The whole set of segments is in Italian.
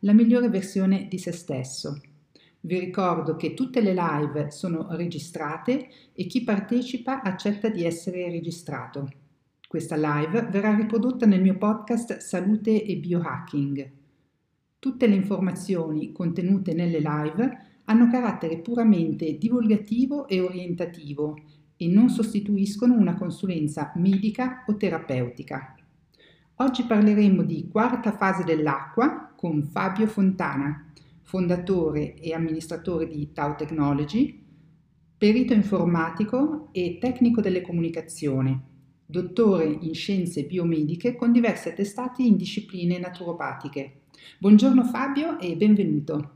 la migliore versione di se stesso. Vi ricordo che tutte le live sono registrate e chi partecipa accetta di essere registrato. Questa live verrà riprodotta nel mio podcast Salute e Biohacking. Tutte le informazioni contenute nelle live hanno carattere puramente divulgativo e orientativo e non sostituiscono una consulenza medica o terapeutica. Oggi parleremo di quarta fase dell'acqua con Fabio Fontana, fondatore e amministratore di Tau Technology, perito informatico e tecnico delle comunicazioni, dottore in scienze biomediche con diverse testate in discipline naturopatiche. Buongiorno Fabio e benvenuto.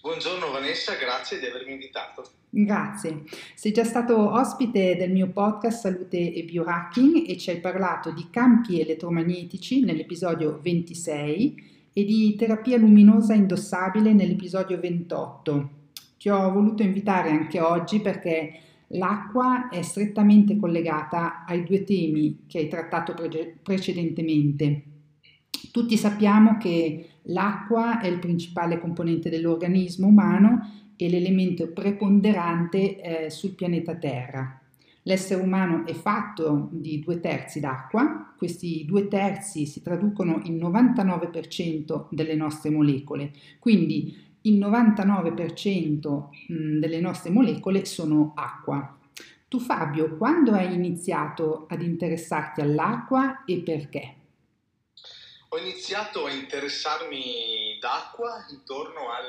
Buongiorno Vanessa, grazie di avermi invitato. Grazie. Sei già stato ospite del mio podcast Salute e Biohacking e ci hai parlato di campi elettromagnetici nell'episodio 26 e di terapia luminosa indossabile nell'episodio 28. Ti ho voluto invitare anche oggi perché l'acqua è strettamente collegata ai due temi che hai trattato pre- precedentemente. Tutti sappiamo che l'acqua è il principale componente dell'organismo umano e l'elemento preponderante eh, sul pianeta Terra. L'essere umano è fatto di due terzi d'acqua, questi due terzi si traducono in 99% delle nostre molecole, quindi il 99% delle nostre molecole sono acqua. Tu Fabio, quando hai iniziato ad interessarti all'acqua e perché? Ho iniziato a interessarmi d'acqua intorno al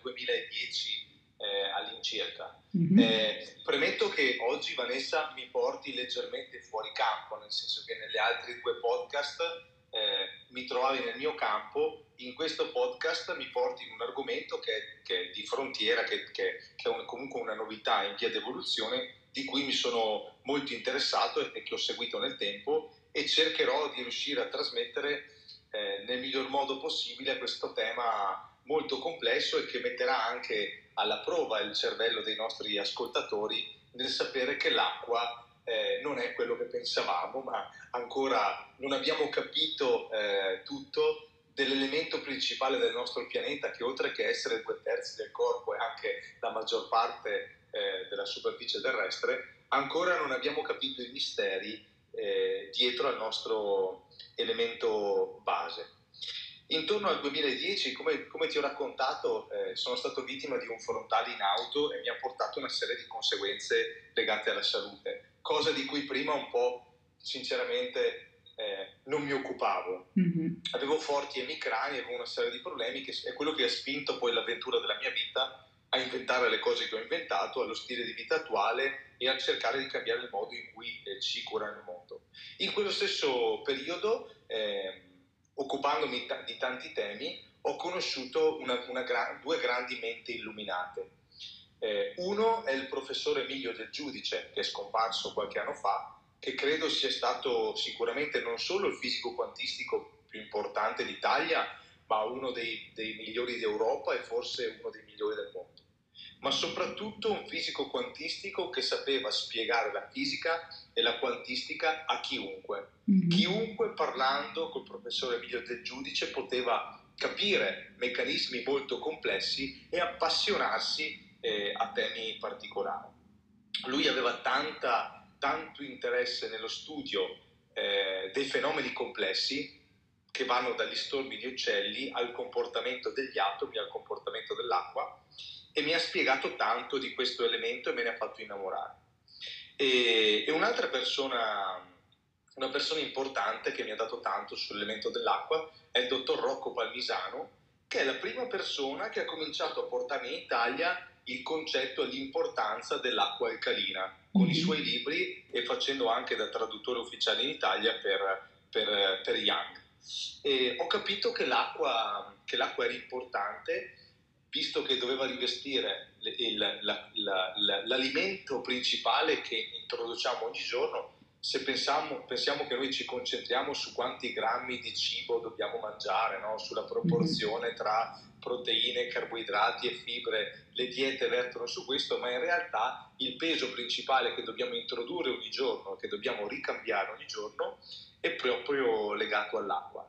2010 eh, all'incirca. Mm-hmm. Eh, premetto che oggi Vanessa mi porti leggermente fuori campo, nel senso che nelle altre due podcast eh, mi trovavi nel mio campo, in questo podcast mi porti in un argomento che, che è di frontiera, che, che, che è un, comunque una novità in via d'evoluzione, di cui mi sono molto interessato e che ho seguito nel tempo e cercherò di riuscire a trasmettere eh, nel miglior modo possibile questo tema molto complesso e che metterà anche alla prova il cervello dei nostri ascoltatori nel sapere che l'acqua eh, non è quello che pensavamo, ma ancora non abbiamo capito eh, tutto dell'elemento principale del nostro pianeta che oltre che essere due terzi del corpo e anche la maggior parte eh, della superficie terrestre, ancora non abbiamo capito i misteri eh, dietro al nostro elemento base. Intorno al 2010, come, come ti ho raccontato, eh, sono stato vittima di un frontale in auto e mi ha portato una serie di conseguenze legate alla salute, cosa di cui prima un po' sinceramente eh, non mi occupavo. Mm-hmm. Avevo forti emicrani, avevo una serie di problemi che è quello che ha spinto poi l'avventura della mia vita a inventare le cose che ho inventato, allo stile di vita attuale e a cercare di cambiare il modo in cui eh, ci cura nel mondo. In quello stesso periodo, eh, occupandomi t- di tanti temi, ho conosciuto una, una gra- due grandi menti illuminate. Eh, uno è il professore Emilio Del Giudice, che è scomparso qualche anno fa, che credo sia stato sicuramente non solo il fisico quantistico più importante d'Italia, ma uno dei, dei migliori d'Europa e forse uno dei migliori del mondo ma soprattutto un fisico quantistico che sapeva spiegare la fisica e la quantistica a chiunque. Mm-hmm. Chiunque parlando col professore Emilio Del Giudice poteva capire meccanismi molto complessi e appassionarsi eh, a temi particolari. Lui aveva tanta, tanto interesse nello studio eh, dei fenomeni complessi che vanno dagli stormi di uccelli al comportamento degli atomi, al comportamento dell'acqua e mi ha spiegato tanto di questo elemento e me ne ha fatto innamorare. E, e un'altra persona, una persona importante che mi ha dato tanto sull'elemento dell'acqua è il dottor Rocco Palmisano, che è la prima persona che ha cominciato a portare in Italia il concetto e l'importanza dell'acqua alcalina con mm-hmm. i suoi libri e facendo anche da traduttore ufficiale in Italia per, per, per Young. e ho capito che l'acqua, che l'acqua era importante, visto che doveva rivestire il, la, la, la, l'alimento principale che introduciamo ogni giorno, se pensiamo, pensiamo, che noi ci concentriamo su quanti grammi di cibo dobbiamo mangiare, no? sulla proporzione tra proteine, carboidrati e fibre, le diete vertono su questo, ma in realtà il peso principale che dobbiamo introdurre ogni giorno, che dobbiamo ricambiare ogni giorno, è proprio legato all'acqua.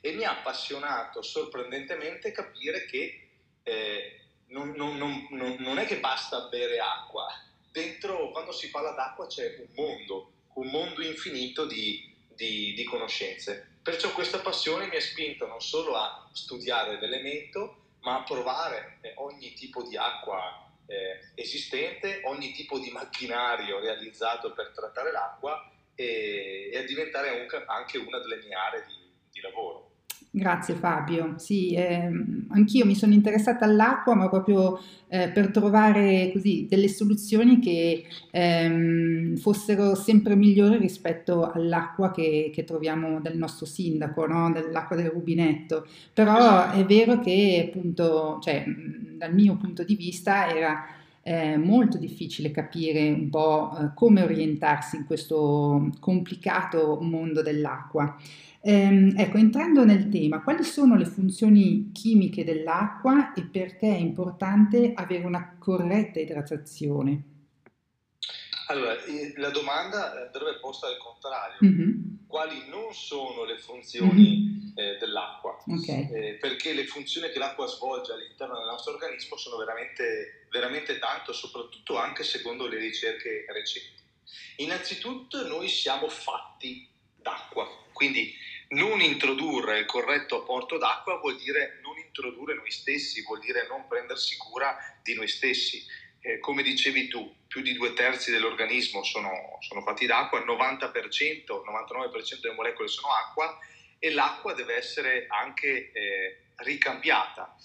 E mi ha appassionato sorprendentemente capire che eh, non, non, non, non è che basta bere acqua, dentro quando si parla d'acqua c'è un mondo un mondo infinito di, di, di conoscenze. Perciò questa passione mi ha spinto non solo a studiare l'elemento, ma a provare eh, ogni tipo di acqua eh, esistente, ogni tipo di macchinario realizzato per trattare l'acqua e, e a diventare un, anche una delle mie aree di, di lavoro. Grazie Fabio, sì, ehm, anch'io mi sono interessata all'acqua, ma proprio eh, per trovare così delle soluzioni che ehm, fossero sempre migliori rispetto all'acqua che, che troviamo del nostro sindaco, no? dell'acqua del rubinetto. Però è vero che appunto, cioè, dal mio punto di vista era eh, molto difficile capire un po' eh, come orientarsi in questo complicato mondo dell'acqua. Ehm, ecco, entrando nel tema, quali sono le funzioni chimiche dell'acqua e perché è importante avere una corretta idratazione? Allora, la domanda dovrebbe posta al contrario. Mm-hmm. Quali non sono le funzioni mm-hmm. eh, dell'acqua? Okay. Eh, perché le funzioni che l'acqua svolge all'interno del nostro organismo sono veramente, veramente tanto, soprattutto anche secondo le ricerche recenti. Innanzitutto noi siamo fatti d'acqua, quindi non introdurre il corretto apporto d'acqua vuol dire non introdurre noi stessi, vuol dire non prendersi cura di noi stessi. Eh, come dicevi tu, più di due terzi dell'organismo sono, sono fatti d'acqua, il 90%, 99% delle molecole sono acqua e l'acqua deve essere anche eh, ricambiata.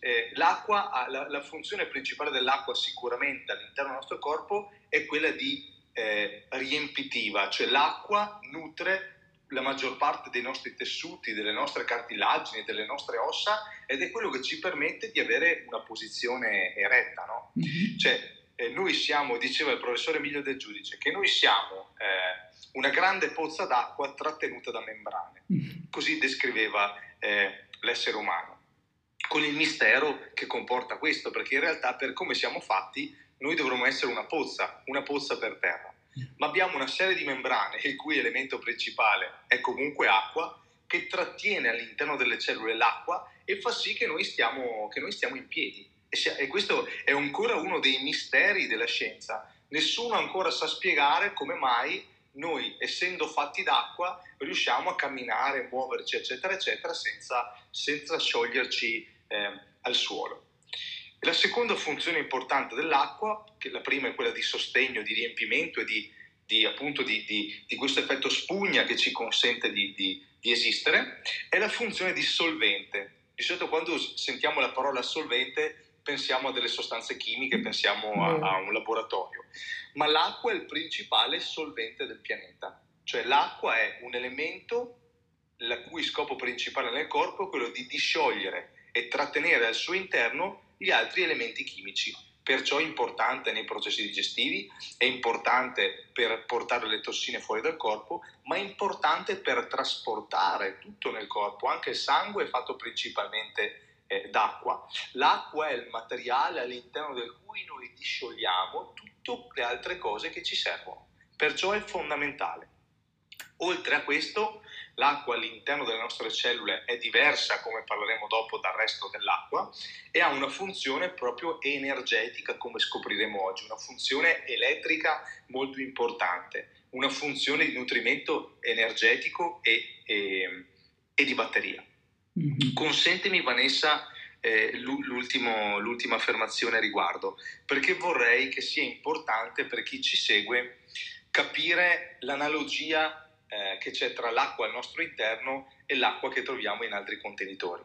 Eh, l'acqua, la, la, funzione principale dell'acqua sicuramente all'interno del nostro corpo è quella di eh, riempitiva, cioè l'acqua nutre la maggior parte dei nostri tessuti, delle nostre cartilagini, delle nostre ossa ed è quello che ci permette di avere una posizione eretta. No? Mm-hmm. Cioè, eh, noi siamo, diceva il professore Emilio Del Giudice, che noi siamo eh, una grande pozza d'acqua trattenuta da membrane. Mm-hmm. Così descriveva eh, l'essere umano, con il mistero che comporta questo, perché in realtà per come siamo fatti noi dovremmo essere una pozza, una pozza per terra ma abbiamo una serie di membrane il cui elemento principale è comunque acqua che trattiene all'interno delle cellule l'acqua e fa sì che noi stiamo, che noi stiamo in piedi. E, sia, e questo è ancora uno dei misteri della scienza. Nessuno ancora sa spiegare come mai noi, essendo fatti d'acqua, riusciamo a camminare, muoverci, eccetera, eccetera, senza, senza scioglierci eh, al suolo. La seconda funzione importante dell'acqua, che la prima è quella di sostegno, di riempimento e di, di, appunto, di, di questo effetto spugna che ci consente di, esistere, è la funzione di solvente. Di solito quando sentiamo la parola solvente pensiamo a delle sostanze chimiche, pensiamo a, a un laboratorio, ma l'acqua è il principale solvente del pianeta. Cioè l'acqua è un elemento la cui scopo principale nel corpo è quello di disciogliere e trattenere al suo interno gli altri elementi chimici. Perciò è importante nei processi digestivi, è importante per portare le tossine fuori dal corpo, ma è importante per trasportare tutto nel corpo. Anche il sangue è fatto principalmente eh, d'acqua. L'acqua è il materiale all'interno del cui noi disciogliamo tutte le altre cose che ci servono. Perciò è fondamentale. Oltre a questo, l'acqua all'interno delle nostre cellule è diversa, come parleremo dopo, dal resto dell'acqua e ha una funzione proprio energetica, come scopriremo oggi, una funzione elettrica molto importante, una funzione di nutrimento energetico e, e, e di batteria. Mm-hmm. Consentimi, Vanessa, eh, l'ultima affermazione a riguardo, perché vorrei che sia importante per chi ci segue capire l'analogia eh, che c'è tra l'acqua al nostro interno e l'acqua che troviamo in altri contenitori.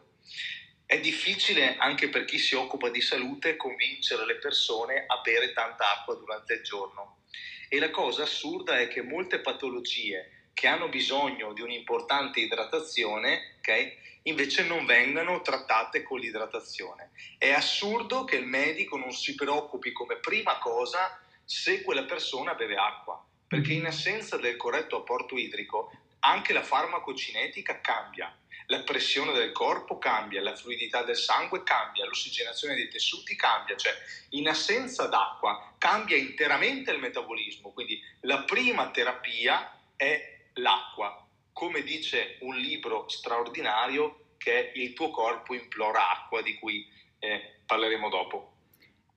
È difficile anche per chi si occupa di salute convincere le persone a bere tanta acqua durante il giorno. E la cosa assurda è che molte patologie che hanno bisogno di un'importante idratazione, ok? Invece non vengano trattate con l'idratazione. È assurdo che il medico non si preoccupi come prima cosa se quella persona beve acqua, perché in assenza del corretto apporto idrico anche la farmacocinetica cambia, la pressione del corpo cambia, la fluidità del sangue cambia, l'ossigenazione dei tessuti cambia, cioè in assenza d'acqua cambia interamente il metabolismo, quindi la prima terapia è l'acqua, come dice un libro straordinario che è Il tuo corpo implora acqua, di cui eh, parleremo dopo.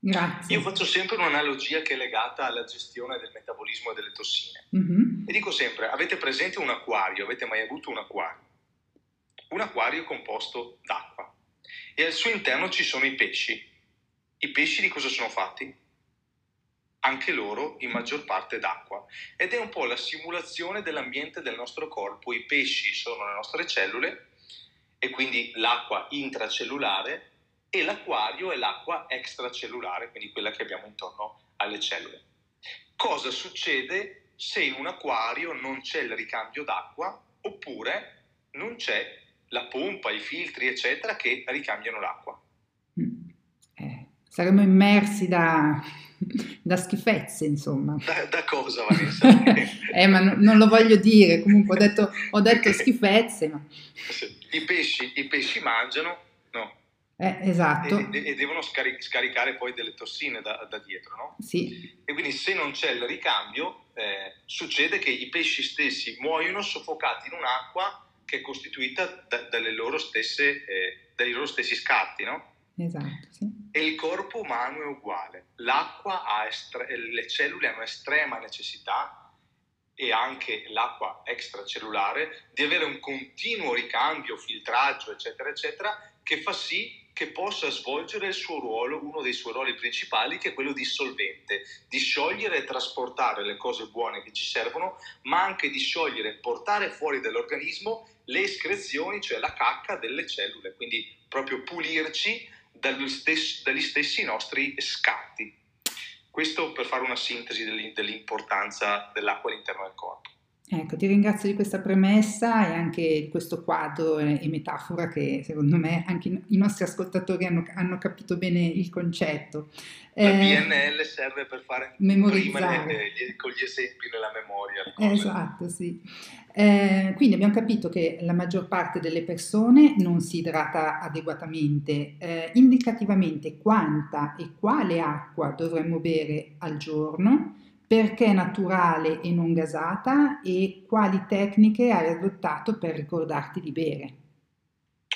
Grazie. Io faccio sempre un'analogia che è legata alla gestione del metabolismo e delle tossine. Mm-hmm. E dico sempre, avete presente un acquario? Avete mai avuto un acquario? Un acquario è composto d'acqua e al suo interno ci sono i pesci. I pesci di cosa sono fatti? Anche loro in maggior parte d'acqua. Ed è un po' la simulazione dell'ambiente del nostro corpo. I pesci sono le nostre cellule e quindi l'acqua intracellulare e l'acquario è l'acqua extracellulare, quindi quella che abbiamo intorno alle cellule. Cosa succede se in un acquario non c'è il ricambio d'acqua oppure non c'è la pompa, i filtri, eccetera, che ricambiano l'acqua? Mm. Eh, saremmo immersi da, da schifezze, insomma. Da, da cosa, Vanessa? eh, ma no, non lo voglio dire, comunque ho detto, ho detto schifezze. Ma... I, pesci, I pesci mangiano eh, esatto. E, e devono scaric- scaricare poi delle tossine da, da, dietro, no? Sì. E quindi se non c'è il ricambio, eh, succede che i pesci stessi muoiono soffocati in un'acqua che è costituita da, loro stesse, eh, dai loro stessi scarti, no? Esatto, sì. E il corpo umano è uguale. L'acqua ha estre- le cellule hanno estrema necessità e anche l'acqua extracellulare di avere un continuo ricambio, filtraggio, eccetera, eccetera, che fa sì che possa svolgere il suo ruolo, uno dei suoi ruoli principali, che è quello di solvente, di sciogliere e trasportare le cose buone che ci servono, ma anche di sciogliere e portare fuori dall'organismo le escrezioni, cioè la cacca delle cellule, quindi proprio pulirci dagli stessi, dagli stessi nostri scatti. Questo per fare una sintesi dell'importanza dell'acqua all'interno del corpo. Ecco, ti ringrazio di questa premessa e anche di questo quadro e metafora che secondo me anche i nostri ascoltatori hanno, hanno capito bene il concetto. La eh, PNL serve per fare memorizzare con gli esempi nella memoria. Esatto, sì. Eh, quindi abbiamo capito che la maggior parte delle persone non si idrata adeguatamente. Eh, indicativamente quanta e quale acqua dovremmo bere al giorno? Perché è naturale e non gasata e quali tecniche hai adottato per ricordarti di bere?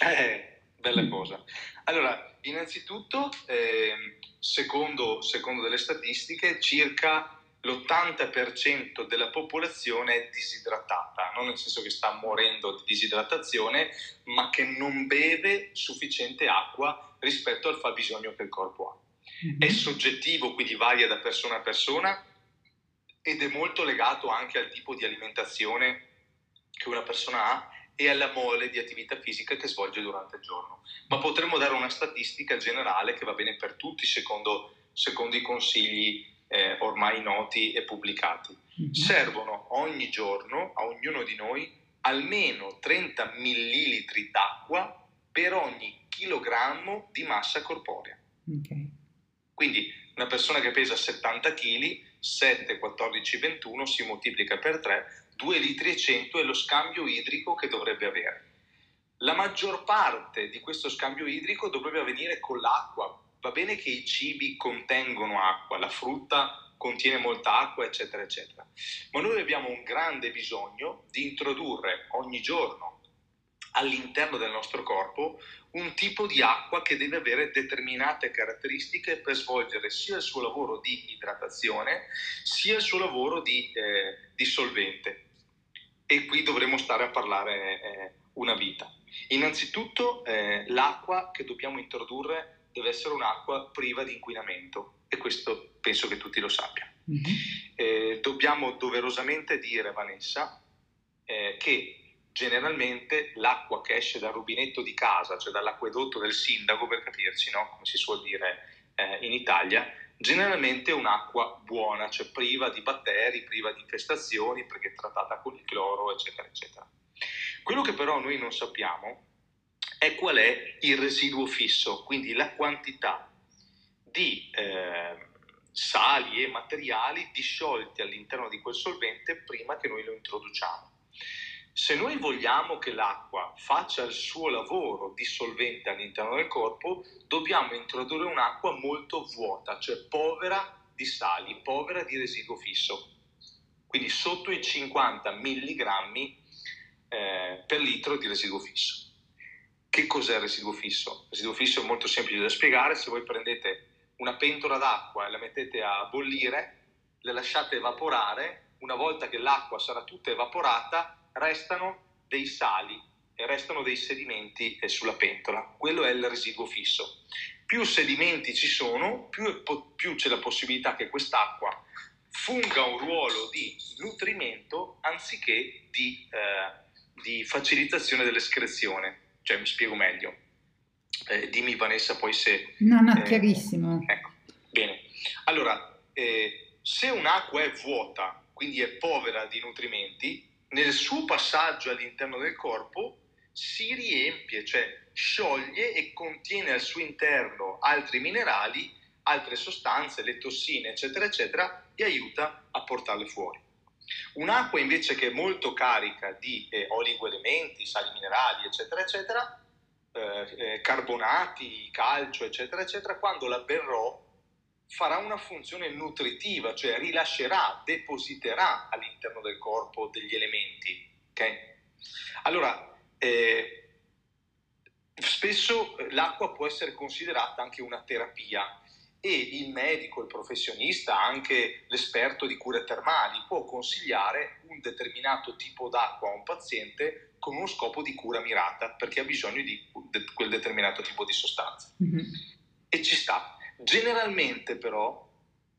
Eh, bella mm. cosa. Allora, innanzitutto, eh, secondo, secondo delle statistiche, circa l'80% della popolazione è disidratata, non nel senso che sta morendo di disidratazione, ma che non beve sufficiente acqua rispetto al fabbisogno che il corpo ha. Mm-hmm. È soggettivo, quindi varia da persona a persona, ed è molto legato anche al tipo di alimentazione che una persona ha e alla mole di attività fisica che svolge durante il giorno. Ma potremmo dare una statistica generale che va bene per tutti secondo, secondo i consigli eh, ormai noti e pubblicati. Mm-hmm. Servono ogni giorno a ognuno di noi almeno 30 millilitri d'acqua per ogni chilogrammo di massa corporea. Okay. Quindi una persona che pesa 70 kg 7, 14, 21 si moltiplica per 3, 2 litri e 100 è lo scambio idrico che dovrebbe avere. La maggior parte di questo scambio idrico dovrebbe avvenire con l'acqua. Va bene che i cibi contengono acqua, la frutta contiene molta acqua, eccetera, eccetera. Ma noi abbiamo un grande bisogno di introdurre ogni giorno all'interno del nostro corpo un tipo di acqua che deve avere determinate caratteristiche per svolgere sia il suo lavoro di idratazione sia il suo lavoro di, eh, di solvente. E qui dovremo stare a parlare eh, una vita. Innanzitutto eh, l'acqua che dobbiamo introdurre deve essere un'acqua priva di inquinamento e questo penso che tutti lo sappiano. Mm-hmm. dobbiamo doverosamente dire, Vanessa, eh, che generalmente l'acqua che esce dal rubinetto di casa, cioè dall'acquedotto del sindaco per capirci, no? come si suol dire eh, in Italia, generalmente è un'acqua buona, cioè priva di batteri, priva di infestazioni, perché è trattata con il cloro, eccetera, eccetera. Quello che però noi non sappiamo è qual è il residuo fisso, quindi la quantità di eh, sali e materiali disciolti all'interno di quel solvente prima che noi lo introduciamo. Se noi vogliamo che l'acqua faccia il suo lavoro dissolvente all'interno del corpo, dobbiamo introdurre un'acqua molto vuota, cioè povera di sali, povera di residuo fisso, quindi sotto i 50 mg eh, per litro di residuo fisso. Che cos'è il residuo fisso? Il residuo fisso è molto semplice da spiegare, se voi prendete una pentola d'acqua e la mettete a bollire, le lasciate evaporare, una volta che l'acqua sarà tutta evaporata, restano dei sali e restano dei sedimenti sulla pentola. Quello è il residuo fisso. Più sedimenti ci sono, più, più c'è la possibilità che quest'acqua funga un ruolo di nutrimento anziché di, eh, di facilitazione dell'escrezione. Cioè, mi spiego meglio. Eh, dimmi Vanessa poi se... No, no, eh, chiarissimo. Ecco, bene. Allora, eh, se un'acqua è vuota, quindi è povera di nutrimenti, nel suo passaggio all'interno del corpo si riempie, cioè scioglie e contiene al suo interno altri minerali, altre sostanze, le tossine, eccetera, eccetera, e aiuta a portarle fuori. Un'acqua invece che è molto carica di eh, oligoelementi, sali minerali, eccetera, eccetera, eh, eh, carbonati, calcio, eccetera, eccetera, quando la berrò farà una funzione nutritiva, cioè rilascerà, depositerà all'interno del corpo degli elementi. Okay? Allora, eh, spesso l'acqua può essere considerata anche una terapia e il medico, il professionista, anche l'esperto di cure termali può consigliare un determinato tipo d'acqua a un paziente con uno scopo di cura mirata perché ha bisogno di quel determinato tipo di sostanza. Mm-hmm. E ci sta. Generalmente però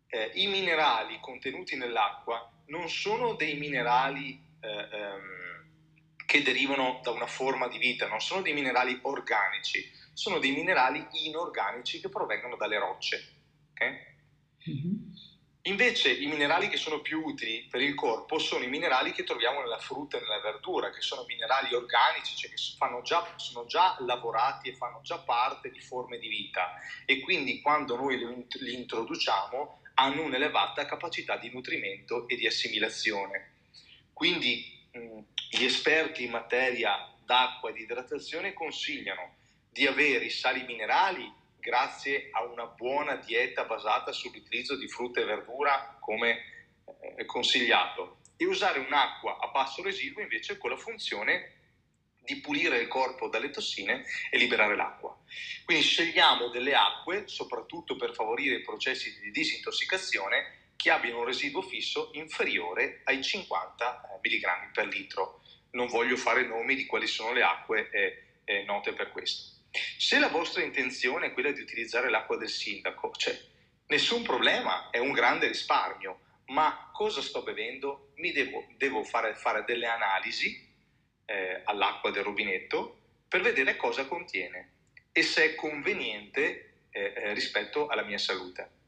eh, i minerali contenuti nell'acqua non sono dei minerali eh, ehm, che derivano da una forma di vita, non sono dei minerali organici, sono dei minerali inorganici che provengono dalle rocce. Okay? Mm-hmm. Invece i minerali che sono più utili per il corpo sono i minerali che troviamo nella frutta e nella verdura, che sono minerali organici, cioè che già, sono già lavorati e fanno già parte di forme di vita e quindi quando noi li introduciamo hanno un'elevata capacità di nutrimento e di assimilazione. Quindi gli esperti in materia d'acqua e di idratazione consigliano di avere i sali minerali grazie a una buona dieta basata sull'utilizzo di frutta e verdura come eh, consigliato e usare un'acqua a basso residuo invece con la funzione di pulire il corpo dalle tossine e liberare l'acqua. Quindi scegliamo delle acque, soprattutto per favorire i processi di disintossicazione, che abbiano un residuo fisso inferiore ai 50 mg per litro. Non voglio fare nomi di quali sono le acque eh, eh, note per questo. Se la vostra intenzione è quella di utilizzare l'acqua del sindaco, cioè nessun problema, è un grande risparmio, ma cosa sto bevendo? Mi devo, devo fare, fare, delle analisi eh, all'acqua del rubinetto per vedere cosa contiene e se è conveniente eh, eh, rispetto alla mia salute.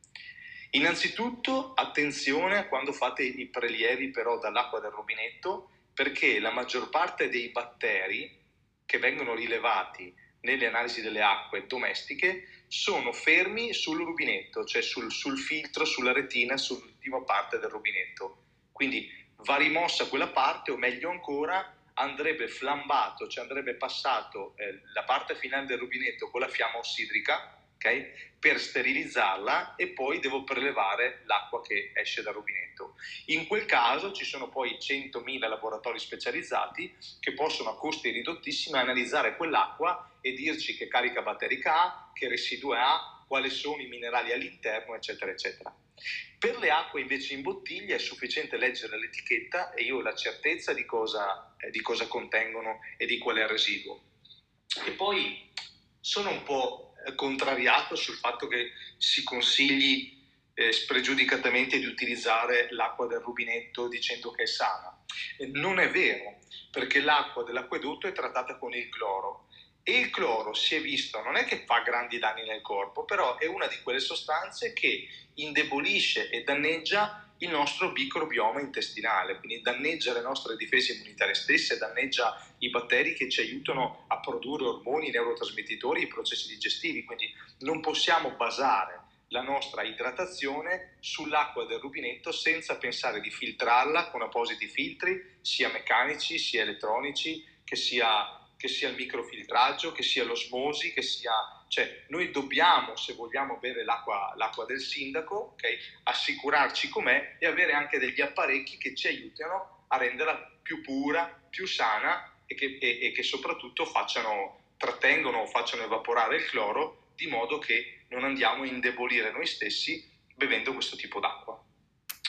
Innanzitutto attenzione quando fate i prelievi però dall'acqua del rubinetto perché la maggior parte dei batteri che vengono rilevati nelle analisi delle acque domestiche sono fermi sul rubinetto, cioè sul, sul filtro, sulla retina, sull'ultima parte del rubinetto. Quindi va rimossa quella parte o meglio ancora andrebbe flambato, cioè andrebbe passato eh, la parte finale del rubinetto con la fiamma ossidrica okay, per sterilizzarla e poi devo prelevare l'acqua che esce dal rubinetto. In quel caso ci sono poi 100.000 laboratori specializzati che possono a costi ridottissimi analizzare quell'acqua e dirci che carica batterica ha, che residui ha, quali sono i minerali all'interno, eccetera, eccetera. Per le acque invece in bottiglia è sufficiente leggere l'etichetta e io ho la certezza di cosa, eh, di cosa contengono e di qual è il residuo. E poi sono un po' contrariato sul fatto che si consigli eh, spregiudicatamente di utilizzare l'acqua del rubinetto dicendo che è sana. Eh, non è vero, perché l'acqua dell'acquedotto è trattata con il cloro E il cloro si è visto, non è che fa grandi danni nel corpo, però è una di quelle sostanze che indebolisce e danneggia il nostro microbioma intestinale, quindi danneggia le nostre difese immunitarie stesse, danneggia i batteri che ci aiutano a produrre ormoni, neurotrasmettitori, i processi digestivi, quindi non possiamo basare la nostra idratazione sull'acqua del rubinetto senza pensare di filtrarla con appositi filtri, sia meccanici, sia elettronici, che sia, che sia il microfiltraggio, che sia l'osmosi, che sia cioè, noi dobbiamo, se vogliamo bere l'acqua, l'acqua del sindaco, okay, assicurarci com'è e avere anche degli apparecchi che ci aiutino a renderla più pura, più sana e che, e, e che soprattutto facciano, trattengono o facciano evaporare il cloro di modo che non andiamo a indebolire noi stessi bevendo questo tipo d'acqua.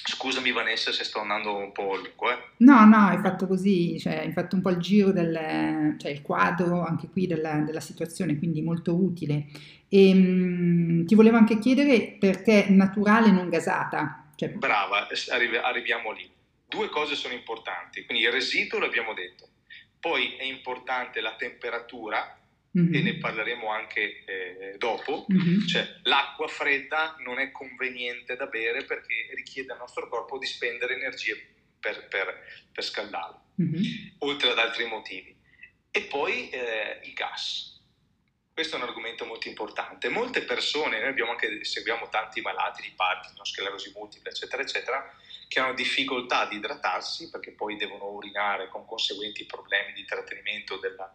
Scusami Vanessa se sto andando un po' lungo. Eh. No, no, hai fatto così, cioè, hai fatto un po' il giro del cioè, il quadro anche qui della, della situazione, quindi molto utile. E, ehm, mh, ti volevo anche chiedere perché naturale non gasata. Cioè... Brava, arri- arriviamo lì. Due cose sono importanti, quindi il residuo l'abbiamo detto, poi è importante la temperatura mm-hmm. e ne parleremo anche eh, dopo, mm-hmm. cioè l'acqua fredda non è conveniente da bere perché richiede al nostro corpo di spendere energie per, per, per scaldarlo, mm-hmm. oltre ad altri motivi. E poi eh, il gas. Questo è un argomento molto importante. Molte persone, noi abbiamo anche, seguiamo tanti malati di Parkinson, sclerosi multipla, eccetera, eccetera, che hanno difficoltà ad idratarsi perché poi devono urinare con conseguenti problemi di trattenimento della,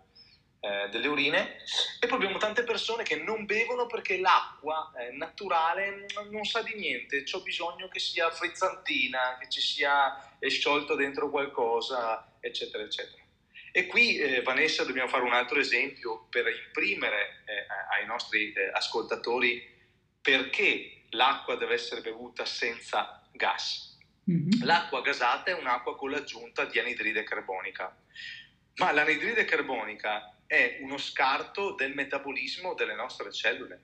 eh, delle urine e poi abbiamo tante persone che non bevono perché l'acqua eh, naturale non sa di niente, ho bisogno che sia frizzantina, che ci sia sciolto dentro qualcosa, eccetera, eccetera. E qui, eh, Vanessa, dobbiamo fare un altro esempio per imprimere eh, ai nostri eh, ascoltatori perché l'acqua deve essere bevuta senza gas. Mm-hmm. L'acqua gasata è un'acqua con l'aggiunta di anidride carbonica, ma l'anidride carbonica è uno scarto del metabolismo delle nostre cellule.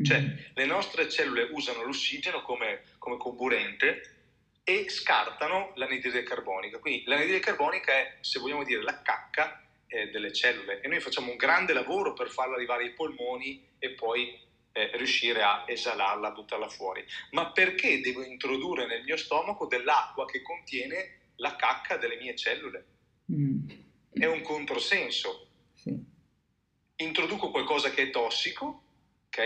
Mm. Cioè, le nostre cellule usano l'ossigeno come, come comburente e scartano l'anidride carbonica. Quindi l'anidride carbonica è, se vogliamo dire, la cacca eh, delle cellule e noi facciamo un grande lavoro per farla arrivare ai polmoni e poi eh, riuscire a esalarla, a buttarla fuori. Ma perché devo introdurre nel mio stomaco dell'acqua che contiene la cacca delle mie cellule? Mm. È un controsenso sì. Introduco qualcosa che è tossico, ok?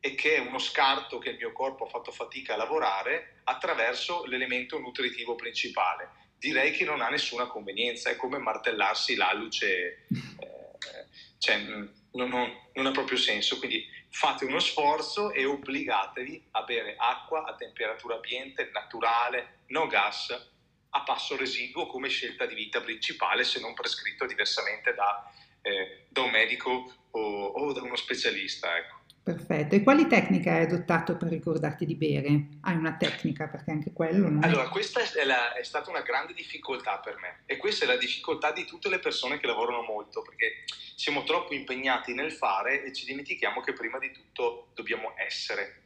E che è uno scarto che il mio corpo ha fatto fatica a lavorare attraverso l'elemento nutritivo principale. Direi che non ha nessuna convenienza, è come martellarsi l'alluce, eh, cioè non, non, non ha proprio senso. Quindi fate uno sforzo e obbligatevi a bere acqua a temperatura ambiente, naturale, no gas, a passo residuo come scelta di vita principale, se non prescritto diversamente da eh, da un medico o, o, da uno specialista. Ecco. Perfetto. E quali tecniche hai adottato per ricordarti di bere? Hai una tecnica perché anche quello non Allora, questa è, la, è, stata una grande difficoltà per me e questa è la difficoltà di tutte le persone che lavorano molto perché siamo troppo impegnati nel fare e ci dimentichiamo che prima di tutto dobbiamo essere.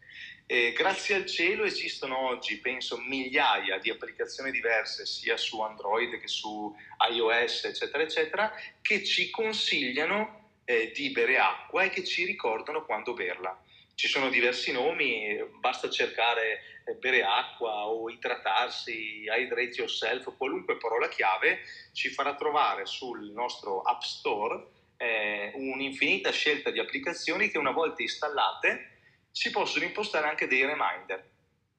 E grazie al cielo esistono oggi, penso, migliaia di applicazioni diverse, sia su Android che su iOS, eccetera, eccetera, che ci consigliano eh, di bere acqua e che ci ricordano quando berla. Ci sono diversi nomi, basta cercare eh, bere acqua o idratarsi, hydrate yourself, qualunque parola chiave ci farà trovare sul nostro App Store eh, un'infinita scelta di applicazioni che una volta installate si possono impostare anche dei reminder,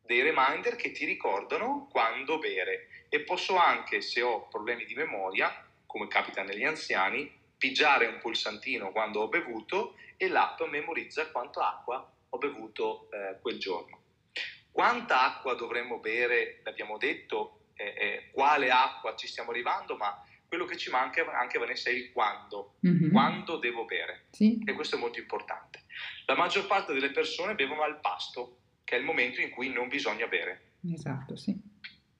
dei reminder che ti ricordano quando bere e posso anche, se ho problemi di memoria, come capita negli anziani, pigiare un pulsantino quando ho bevuto e l'app memorizza quanto acqua ho bevuto eh, quel giorno. Quanta acqua dovremmo bere, l'abbiamo detto, eh, eh, quale acqua ci stiamo arrivando, ma quello che ci manca anche Vanessa è il quando, mm-hmm. quando devo bere. Sì. E questo è molto importante. La maggior parte delle persone bevono al pasto, che è il momento in cui non bisogna bere. Esatto, sì.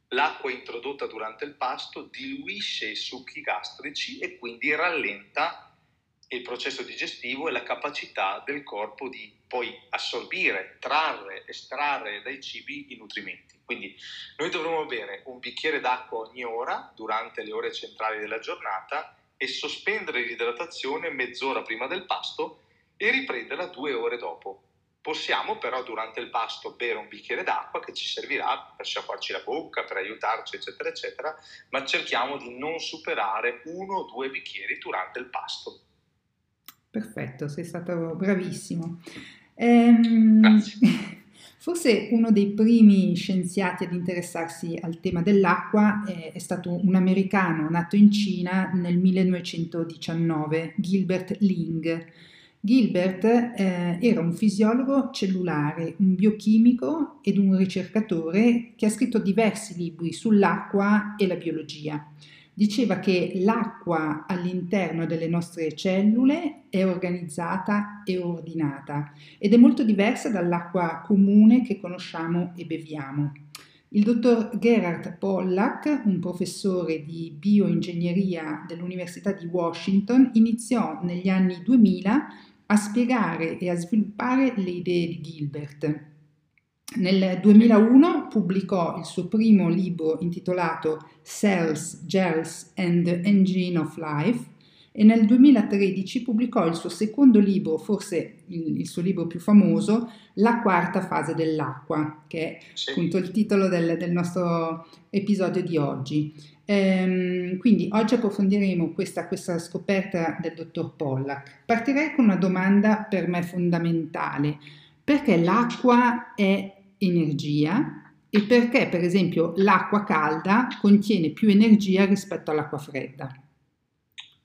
L'acqua introdotta durante il pasto diluisce i succhi gastrici e quindi rallenta il processo digestivo e la capacità del corpo di poi assorbire, trarre, estrarre dai cibi i nutrimenti. Quindi noi dovremmo bere un bicchiere d'acqua ogni ora durante le ore centrali della giornata e sospendere l'idratazione mezz'ora prima del pasto e riprenderla due ore dopo. Possiamo però durante il pasto bere un bicchiere d'acqua che ci servirà per sciacquarci la bocca, per aiutarci, eccetera, eccetera, ma cerchiamo di non superare uno o due bicchieri durante il pasto. Perfetto, sei stato bravissimo. Ehm, Grazie. Forse uno dei primi scienziati ad interessarsi al tema dell'acqua è, è stato un americano nato in Cina nel 1919, Gilbert Ling. Gilbert eh, era un fisiologo cellulare, un biochimico ed un ricercatore che ha scritto diversi libri sull'acqua e la biologia diceva che l'acqua all'interno delle nostre cellule è organizzata e ordinata ed è molto diversa dall'acqua comune che conosciamo e beviamo. Il dottor Gerhard Pollack, un professore di bioingegneria dell'Università di Washington, iniziò negli anni 2000 a spiegare e a sviluppare le idee di Gilbert. Nel 2001 pubblicò il suo primo libro intitolato Cells, Gels and the Engine of Life e nel 2013 pubblicò il suo secondo libro, forse il, il suo libro più famoso, La quarta fase dell'acqua, che è appunto il titolo del, del nostro episodio di oggi. Ehm, quindi oggi approfondiremo questa, questa scoperta del dottor Pollack. Partirei con una domanda per me fondamentale. Perché l'acqua è energia e perché per esempio l'acqua calda contiene più energia rispetto all'acqua fredda.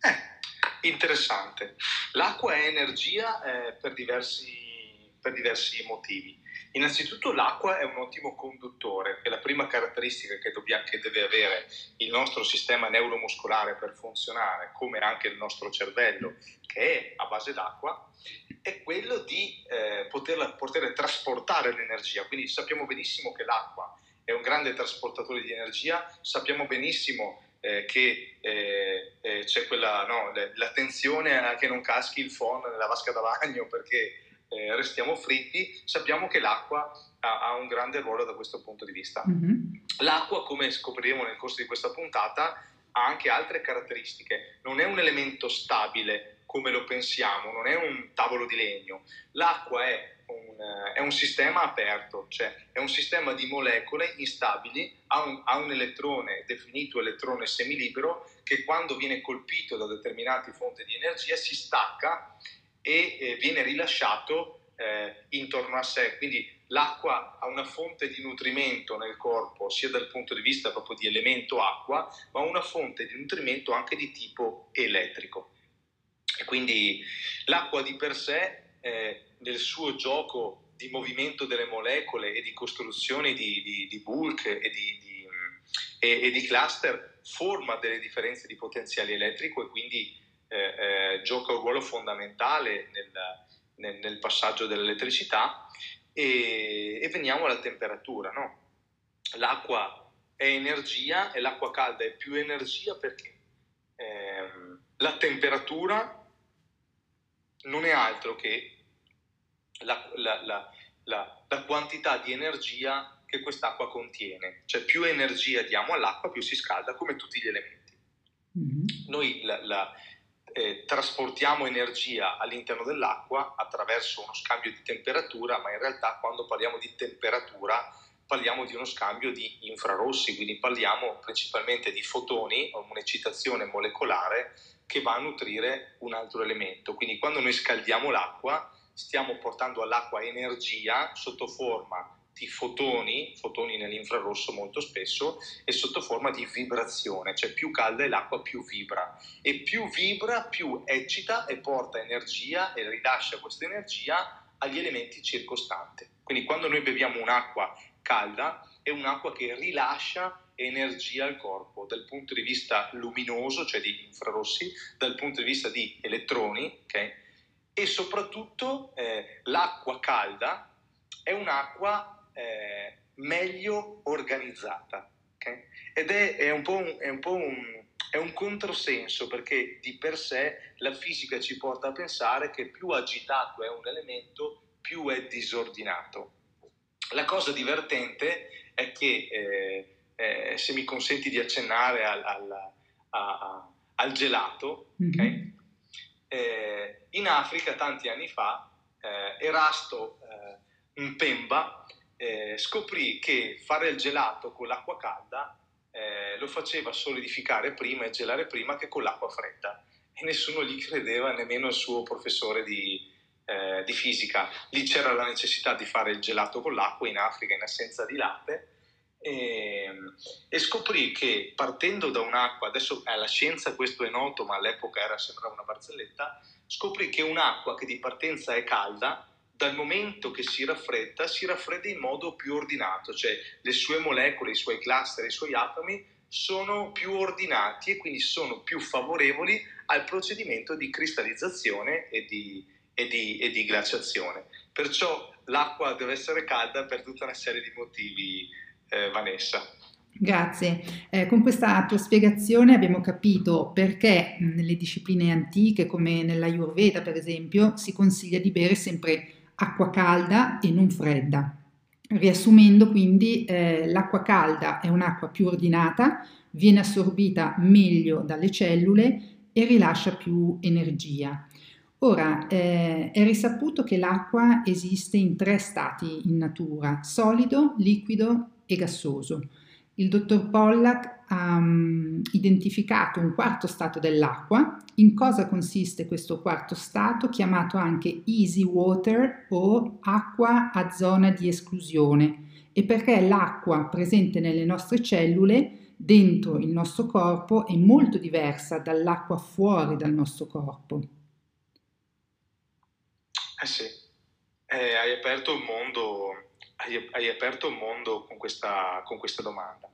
Eh, interessante. L'acqua è energia eh, per, diversi, per diversi motivi. Innanzitutto l'acqua è un ottimo conduttore, è la prima caratteristica che, dobbiamo, che, deve avere il nostro sistema neuromuscolare per funzionare, come anche il nostro cervello, che è a base d'acqua, è quello di eh, poterla, poter trasportare l'energia. Quindi sappiamo benissimo che l'acqua è un grande trasportatore di energia, sappiamo benissimo eh, che eh, eh c'è quella, no, l'attenzione a che non caschi il phon nella vasca da bagno perché eh, restiamo fritti, sappiamo che l'acqua ha, ha, un grande ruolo da questo punto di vista. Mm-hmm. L'acqua, come scopriremo nel corso di questa puntata, ha anche altre caratteristiche. Non è un elemento stabile come lo pensiamo, non è un tavolo di legno. L'acqua è un, è un sistema aperto, cioè è un sistema di molecole instabili, ha un, ha un elettrone definito elettrone semilibero che quando viene colpito da determinate fonti di energia si stacca e eh, viene rilasciato eh, intorno a sé. Quindi l'acqua ha una fonte di nutrimento nel corpo, sia dal punto di vista proprio di elemento acqua, ma una fonte di nutrimento anche di tipo elettrico. E quindi l'acqua di per sé, eh, nel suo gioco di movimento delle molecole e di costruzione di, di, di bulk e di, di, e, e cluster, forma delle differenze di potenziale elettrico e quindi eh, eh, gioca un ruolo fondamentale nel, nel, nel passaggio dell'elettricità e, e, veniamo alla temperatura. No? L'acqua è energia e l'acqua calda è più energia perché eh, la temperatura non è altro che la, la, la, la, quantità di energia che quest'acqua contiene. Cioè più energia diamo all'acqua, più si scalda come tutti gli elementi. Mm-hmm. Noi la, eh, trasportiamo energia all'interno dell'acqua attraverso uno scambio di temperatura, ma in realtà quando parliamo di temperatura parliamo di uno scambio di infrarossi, quindi parliamo principalmente di fotoni, un'eccitazione molecolare che va a nutrire un altro elemento. Quindi quando noi scaldiamo l'acqua stiamo portando all'acqua energia sotto forma di fotoni, fotoni nell'infrarosso molto spesso, e sotto forma di vibrazione, cioè più calda è l'acqua più vibra e più vibra più eccita e porta energia e rilascia questa energia agli elementi circostanti. Quindi quando noi beviamo un'acqua calda è un'acqua che rilascia energia al corpo dal punto di vista luminoso, cioè di infrarossi, dal punto di vista di elettroni, okay? e soprattutto eh, l'acqua calda è un'acqua eh, meglio organizzata. Okay? Ed è, è, un po' un, è un po' un è un controsenso perché di per sé la fisica ci porta a pensare che più agitato è un elemento, più è disordinato. La cosa divertente è che, eh, eh, se mi consenti di accennare al, al, a, al gelato, mm-hmm. okay? eh, in Africa tanti anni fa eh, Erasto eh, Mpemba eh, scoprì che fare il gelato con l'acqua calda eh, lo faceva solidificare prima e gelare prima che con l'acqua fredda e nessuno gli credeva, nemmeno il suo professore di, eh, di fisica. Lì c'era la necessità di fare il gelato con l'acqua in Africa in assenza di latte e, e, scoprì che partendo da un'acqua, adesso alla scienza questo è noto, ma all'epoca era, sembrava una barzelletta, scoprì che un'acqua che di partenza è calda, dal momento che si raffredda, si raffredda in modo più ordinato, cioè le sue molecole, i suoi cluster, i suoi atomi sono più ordinati e quindi sono più favorevoli al procedimento di cristallizzazione e di, e di, e di glaciazione. Perciò l'acqua deve essere calda per tutta una serie di motivi eh, Vanessa. Grazie. Eh, con questa tua spiegazione abbiamo capito perché nelle discipline antiche, come nella Ayurveda per esempio, si consiglia di bere sempre acqua calda e non fredda. Riassumendo quindi, eh, l'acqua calda è un'acqua più ordinata, viene assorbita meglio dalle cellule e rilascia più energia. Ora, eh, è risaputo che l'acqua esiste in tre stati in natura, solido, liquido e gassoso. Il dottor Pollack ha um, identificato un quarto stato dell'acqua. In cosa consiste questo quarto stato, chiamato anche easy water o acqua a zona di esclusione? E perché l'acqua presente nelle nostre cellule dentro il nostro corpo è molto diversa dall'acqua fuori dal nostro corpo. Eh sì, eh, hai aperto un mondo hai, hai aperto un mondo con questa, con questa domanda,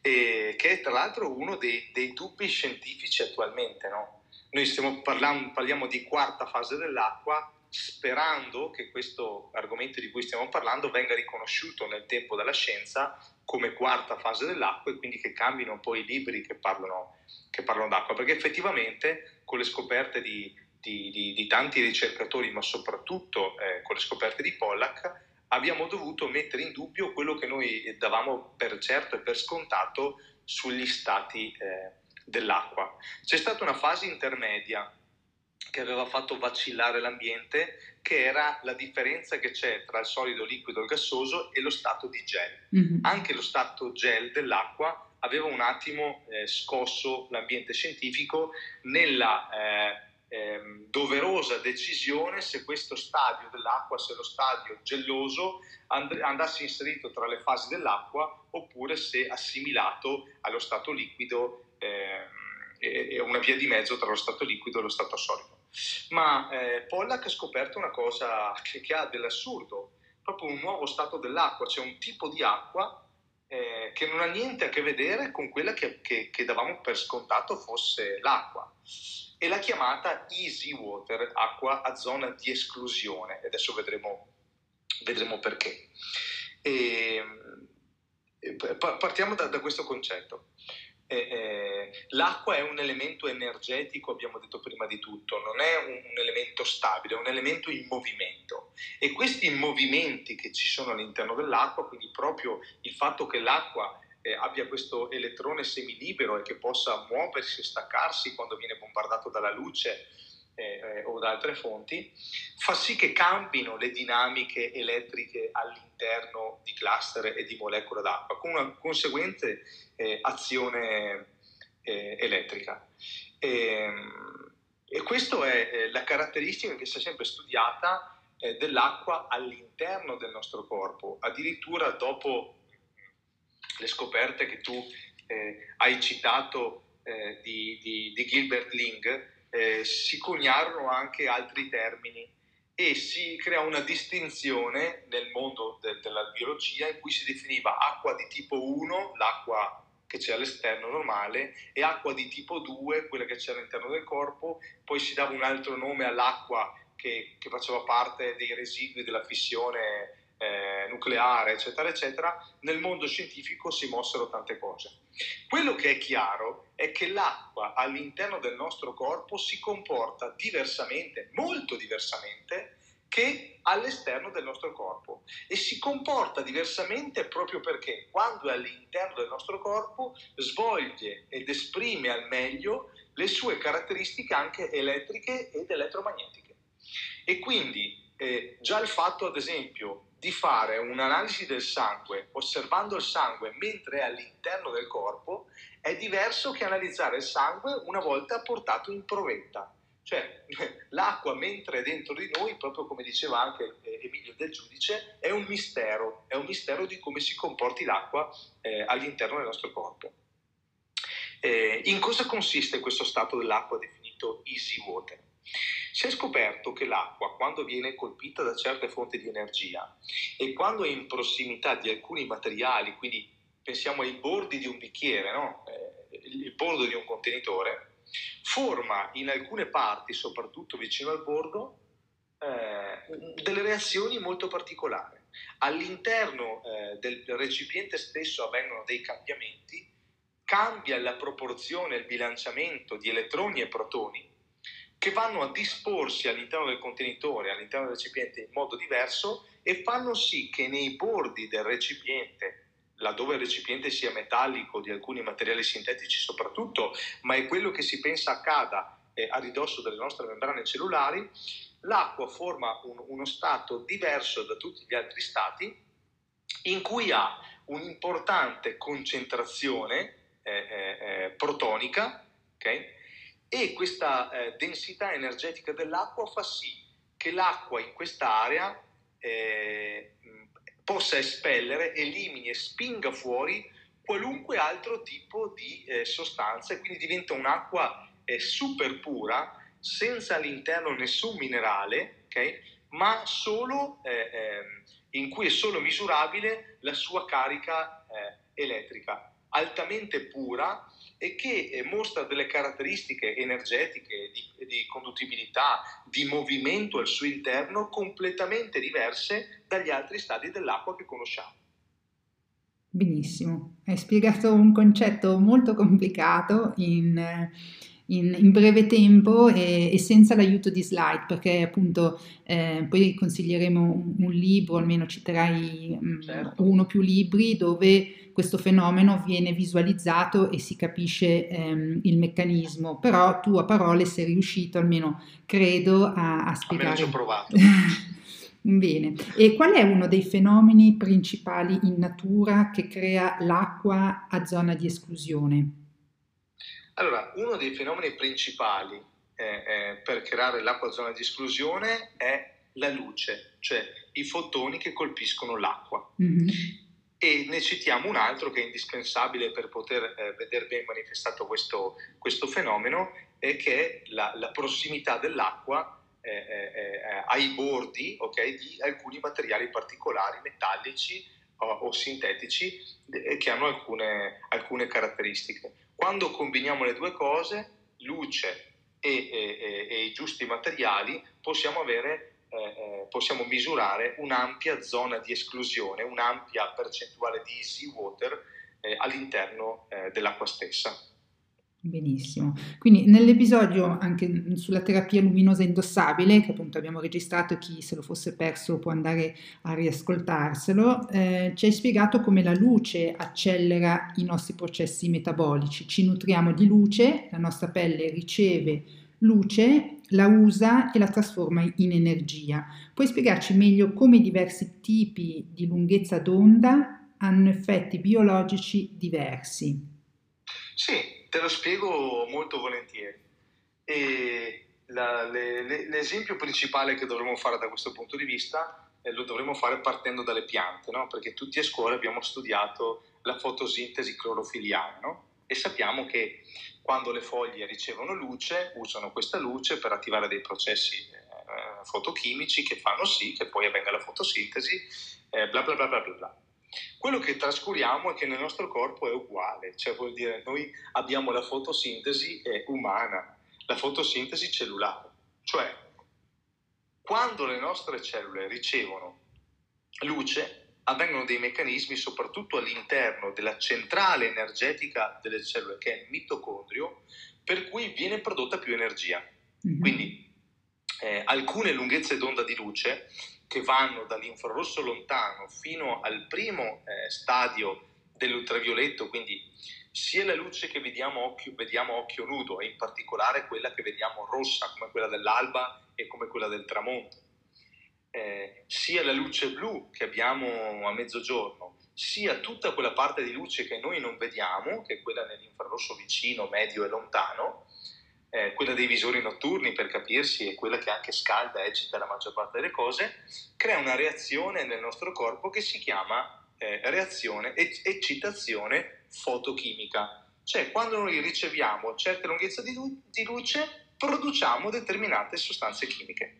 e che è tra l'altro uno dei, dei dubbi scientifici attualmente. No? Noi stiamo parlando, parliamo di quarta fase dell'acqua sperando che questo argomento di cui stiamo parlando venga riconosciuto nel tempo dalla scienza come quarta fase dell'acqua e quindi che cambino poi i libri che parlano, che parlano d'acqua, perché effettivamente con le scoperte di, di, di, di tanti ricercatori, ma soprattutto eh, con le scoperte di Pollack, abbiamo dovuto mettere in dubbio quello che noi davamo per certo e per scontato sugli stati eh, dell'acqua. C'è stata una fase intermedia che aveva fatto vacillare l'ambiente, che era la differenza che c'è tra il solido liquido e il gassoso e lo stato di gel. Mm-hmm. Anche lo stato gel dell'acqua aveva un attimo eh, scosso l'ambiente scientifico nella eh, ehm, doverosa decisione se questo stadio dell'acqua, se lo stadio gelloso and- andasse inserito tra le fasi dell'acqua oppure se assimilato allo stato liquido ehm, e una via di mezzo tra lo stato liquido e lo stato solido. Ma eh, Pollack ha scoperto una cosa che, che, ha dell'assurdo, proprio un nuovo stato dell'acqua, c'è un tipo di acqua eh, che non ha niente a che vedere con quella che, che, che davamo per scontato fosse l'acqua e l'ha chiamata Easy Water, acqua a zona di esclusione. E adesso vedremo, vedremo perché. E, partiamo da, da, questo concetto. Eh, eh, l'acqua è un elemento energetico, abbiamo detto prima di tutto, non è un, un, elemento stabile, è un elemento in movimento. E questi movimenti che ci sono all'interno dell'acqua, quindi proprio il fatto che l'acqua eh, abbia questo elettrone semilibero e che possa muoversi e staccarsi quando viene bombardato dalla luce eh, eh, o da altre fonti, fa sì che cambino le dinamiche elettriche all'interno di cluster e di molecole d'acqua, con una conseguente eh, azione eh, elettrica. E, ehm, e questa è eh, la caratteristica che si è sempre studiata dell'acqua all'interno del nostro corpo, addirittura dopo le scoperte che tu eh, hai citato eh, di, di, di, Gilbert Ling, eh, si coniarono anche altri termini e si crea una distinzione nel mondo de, della biologia in cui si definiva acqua di tipo 1, l'acqua che c'è all'esterno normale, e acqua di tipo 2, quella che c'è all'interno del corpo, poi si dava un altro nome all'acqua che, che faceva parte dei residui della fissione eh, nucleare, eccetera, eccetera, nel mondo scientifico si mossero tante cose. Quello che è chiaro è che l'acqua all'interno del nostro corpo si comporta diversamente, molto diversamente, che all'esterno del nostro corpo e si comporta diversamente proprio perché quando è all'interno del nostro corpo svolge ed esprime al meglio le sue caratteristiche anche elettriche ed elettromagnetiche. E quindi eh, già il fatto, ad esempio, di fare un'analisi del sangue osservando il sangue mentre è all'interno del corpo è diverso che analizzare il sangue una volta portato in provetta. Cioè, l'acqua mentre è dentro di noi, proprio come diceva anche eh, Emilio del Giudice, è un mistero, è un mistero di come si comporti l'acqua eh, all'interno del nostro corpo. Eh, in cosa consiste questo stato dell'acqua definito easy water? Si è scoperto che l'acqua, quando viene colpita da certe fonti di energia e quando è in prossimità di alcuni materiali, quindi pensiamo ai bordi di un bicchiere, no? eh, il bordo di un contenitore, forma in alcune parti, soprattutto vicino al bordo, eh, delle reazioni molto particolari. All'interno eh, del recipiente stesso avvengono dei cambiamenti, cambia la proporzione, il bilanciamento di elettroni e protoni che vanno a disporsi all'interno del contenitore, all'interno del recipiente in modo diverso e fanno sì che nei bordi del recipiente, laddove il recipiente sia metallico di alcuni materiali sintetici soprattutto, ma è quello che si pensa accada eh, a ridosso delle nostre membrane cellulari, l'acqua forma un, uno stato diverso da tutti gli altri stati in cui ha un'importante concentrazione eh, eh, eh protonica, okay? E questa eh, densità energetica dell'acqua fa sì che l'acqua in quest'area eh, possa espellere, elimini e spinga fuori qualunque altro tipo di eh, sostanza e quindi diventa un'acqua eh, super pura senza all'interno nessun minerale, okay? ma solo eh, ehm, in cui è solo misurabile la sua carica eh, elettrica, altamente pura e che eh, mostra delle caratteristiche energetiche, di, di, conduttibilità, di movimento al suo interno completamente diverse dagli altri stadi dell'acqua che conosciamo. Benissimo, hai spiegato un concetto molto complicato in in, in breve tempo e, e, senza l'aiuto di slide, perché appunto eh, poi consiglieremo un, un, libro, almeno citerai mm, certo. uno o più libri dove questo fenomeno viene visualizzato e si capisce ehm, il meccanismo, però tu a parole sei riuscito, almeno credo, a, a spiegare. Ci ho provato. Bene, e qual è uno dei fenomeni principali in natura che crea l'acqua a zona di esclusione? Allora, uno dei fenomeni principali eh, eh, per creare l'acqua zona di esclusione è la luce, cioè i fotoni che colpiscono l'acqua. Mm-hmm. E ne citiamo un altro che è indispensabile per poter eh, vedere ben manifestato questo, questo fenomeno, e che è la, la prossimità dell'acqua eh, eh, eh ai bordi okay, di alcuni materiali particolari, metallici o, o sintetici, che hanno alcune, alcune caratteristiche. Quando combiniamo le due cose, luce e, e, e i giusti materiali, possiamo, avere, eh, eh, possiamo misurare un'ampia zona di esclusione, un'ampia percentuale di easy water eh, all'interno eh, dell'acqua stessa. Benissimo. Quindi nell'episodio anche sulla terapia luminosa indossabile, che appunto abbiamo registrato, chi se lo fosse perso può andare a riascoltarselo, eh, ci hai spiegato come la luce accelera i nostri processi metabolici. Ci nutriamo di luce, la nostra pelle riceve luce, la usa e la trasforma in energia. Puoi spiegarci meglio come i diversi tipi di lunghezza d'onda hanno effetti biologici diversi? Sì, Te lo spiego molto volentieri. La, le, le, l'esempio principale che dovremmo fare da questo punto di vista eh, lo dovremmo fare partendo dalle piante, no? perché tutti a scuola abbiamo studiato la fotosintesi clorofiliana no? e sappiamo che quando le foglie ricevono luce usano questa luce per attivare dei processi eh, fotochimici che fanno sì che poi avvenga la fotosintesi, eh, bla bla bla bla bla. Quello che trascuriamo è che nel nostro corpo è uguale, cioè vuol dire noi abbiamo la fotosintesi umana, la fotosintesi cellulare, cioè quando le nostre cellule ricevono luce avvengono dei meccanismi soprattutto all'interno della centrale energetica delle cellule che è il mitocondrio per cui viene prodotta più energia. Mm-hmm. Quindi eh, alcune lunghezze d'onda di luce che vanno dall'infrarosso lontano fino al primo eh, stadio dell'ultravioletto, quindi sia la luce che vediamo occhio, vediamo occhio nudo, e in particolare quella che vediamo rossa, come quella dell'alba e come quella del tramonto, eh, sia la luce blu che abbiamo a mezzogiorno, sia tutta quella parte di luce che noi non vediamo, che è quella nell'infrarosso vicino, medio e lontano, eh, quella dei visori notturni per capirsi è quella che anche scalda e eccita la maggior parte delle cose, crea una reazione nel nostro corpo che si chiama eh, reazione, eccitazione fotochimica. Cioè quando noi riceviamo certe lunghezze di, di luce produciamo determinate sostanze chimiche.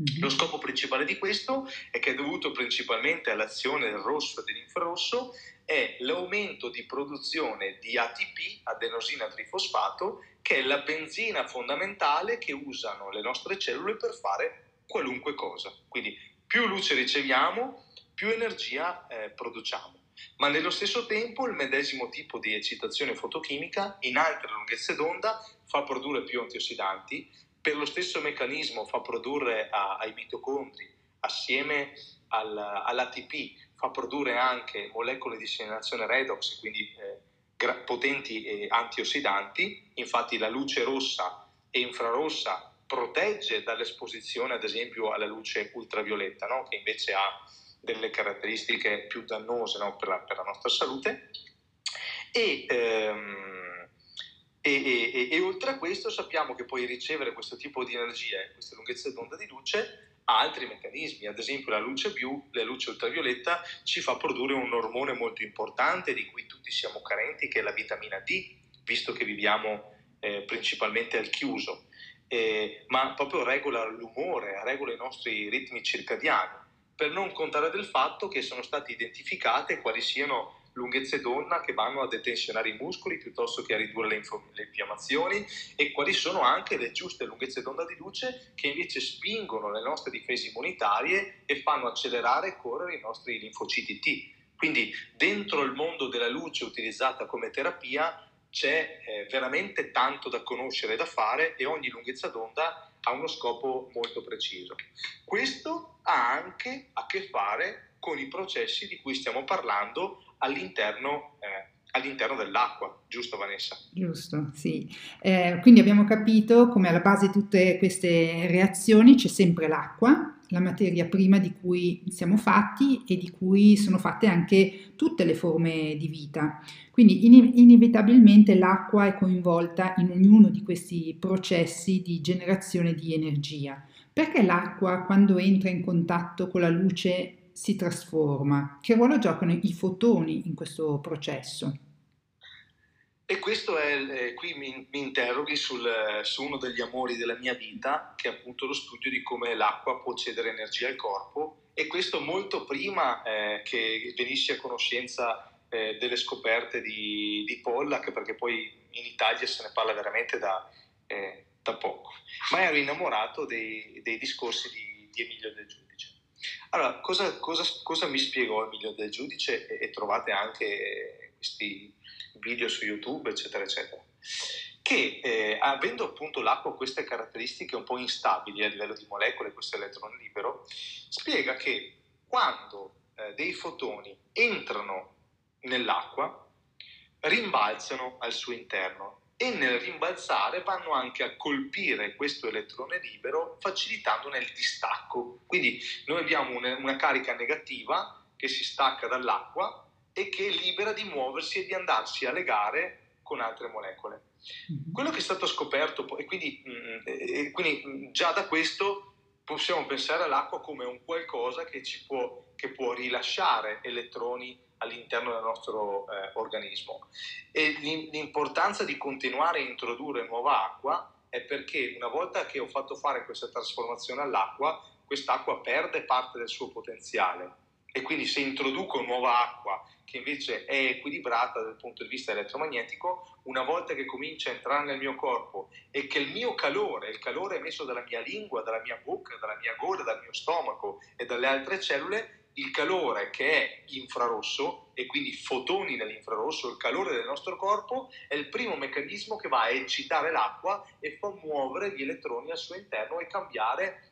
Mm-hmm. Lo scopo principale di questo è che è dovuto principalmente all'azione del rosso e dell'infrarosso è l'aumento di produzione di ATP, adenosina trifosfato, che è la benzina fondamentale che usano le nostre cellule per fare qualunque cosa. Quindi più luce riceviamo, più energia eh, produciamo. Ma nello stesso tempo il medesimo tipo di eccitazione fotochimica in altre lunghezze d'onda fa produrre più antiossidanti, per lo stesso meccanismo fa produrre a, ai mitocondri, assieme al, all'ATP, fa produrre anche molecole di segnalazione redox, quindi eh, gra- potenti eh, antiossidanti. Infatti la luce rossa e infrarossa protegge dall'esposizione, ad esempio, alla luce ultravioletta, no? che invece ha delle caratteristiche più dannose no? per, la, per, la, nostra salute. E, ehm, e, e, e, oltre a questo sappiamo che poi ricevere questo tipo di energia e queste lunghezze d'onda di luce altri meccanismi, ad esempio la luce blu, la luce ultravioletta ci fa produrre un ormone molto importante di cui tutti siamo carenti che è la vitamina D, visto che viviamo eh, principalmente al chiuso, eh, ma proprio regola l'umore, regola i nostri ritmi circadiani, per non contare del fatto che sono state identificate quali siano lunghezze d'onda che vanno a detensionare i muscoli piuttosto che a ridurre le, inf- le, infiammazioni e quali sono anche le giuste lunghezze d'onda di luce che invece spingono le nostre difese immunitarie e fanno accelerare e correre i nostri linfociti T. Quindi dentro il mondo della luce utilizzata come terapia c'è eh, veramente tanto da conoscere e da fare e ogni lunghezza d'onda ha uno scopo molto preciso. Questo ha anche a che fare con i processi di cui stiamo parlando all'interno, eh, all'interno dell'acqua, giusto Vanessa? Giusto, sì. Eh, quindi abbiamo capito come alla base di tutte queste reazioni c'è sempre l'acqua, la materia prima di cui siamo fatti e di cui sono fatte anche tutte le forme di vita. Quindi in- inevitabilmente l'acqua è coinvolta in ognuno di questi processi di generazione di energia. Perché l'acqua quando entra in contatto con la luce si trasforma? Che ruolo giocano i fotoni in questo processo? E questo è, eh, qui mi, mi interroghi sul, su uno degli amori della mia vita, che è appunto lo studio di come l'acqua può cedere energia al corpo, e questo molto prima eh, che venissi a conoscenza eh, delle scoperte di, di, Pollack, perché poi in Italia se ne parla veramente da, eh, da poco, ma ero innamorato dei, dei discorsi di, di Emilio Del Giudice. Allora, cosa, cosa, cosa mi spiegò Emilio Del Giudice e, e, trovate anche questi video su YouTube, eccetera, eccetera. Che eh, avendo appunto l'acqua queste caratteristiche un po' instabili a livello di molecole, questo elettrone libero, spiega che quando eh, dei fotoni entrano nell'acqua, rimbalzano al suo interno e nel rimbalzare vanno anche a colpire questo elettrone libero facilitandone il distacco. Quindi noi abbiamo una, carica negativa che si stacca dall'acqua e che è libera di muoversi e di andarsi a legare con altre molecole. Mm-hmm. Quello che è stato scoperto, e quindi, mm, e quindi mm, già da questo possiamo pensare all'acqua come un qualcosa che, può, che può rilasciare elettroni all'interno del nostro eh, organismo. E l'importanza di continuare a introdurre nuova acqua è perché una volta che ho fatto fare questa trasformazione all'acqua, quest'acqua perde parte del suo potenziale e quindi se introduco nuova acqua che invece è equilibrata dal punto di vista elettromagnetico, una volta che comincia a entrare nel mio corpo e che il mio calore, il calore emesso dalla mia lingua, dalla mia bocca, dalla mia gola, dal mio stomaco e dalle altre cellule, il calore che è infrarosso e quindi fotoni nell'infrarosso, il calore del nostro corpo, è il primo meccanismo che va a eccitare l'acqua e fa muovere gli elettroni al suo interno e cambiare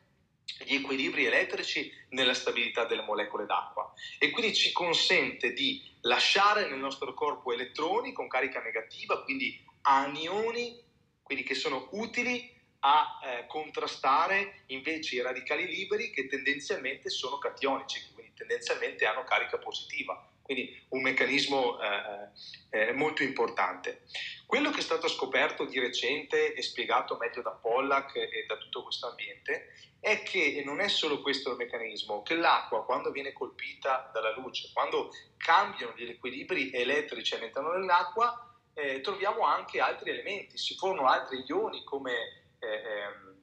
gli equilibri elettrici nella stabilità delle molecole d'acqua. E quindi ci consente di lasciare nel nostro corpo elettroni con carica negativa, quindi anioni, quindi che sono utili a eh, contrastare invece i radicali liberi che tendenzialmente sono cationici, tendenzialmente hanno carica positiva. Quindi un meccanismo eh, eh, molto importante. Quello che è stato scoperto di recente e spiegato meglio da Pollack e da tutto questo ambiente è che non è solo questo il meccanismo, che l'acqua quando viene colpita dalla luce, quando cambiano gli equilibri elettrici all'interno dell'acqua, eh, troviamo anche altri elementi, si formano altri ioni come, eh, ehm,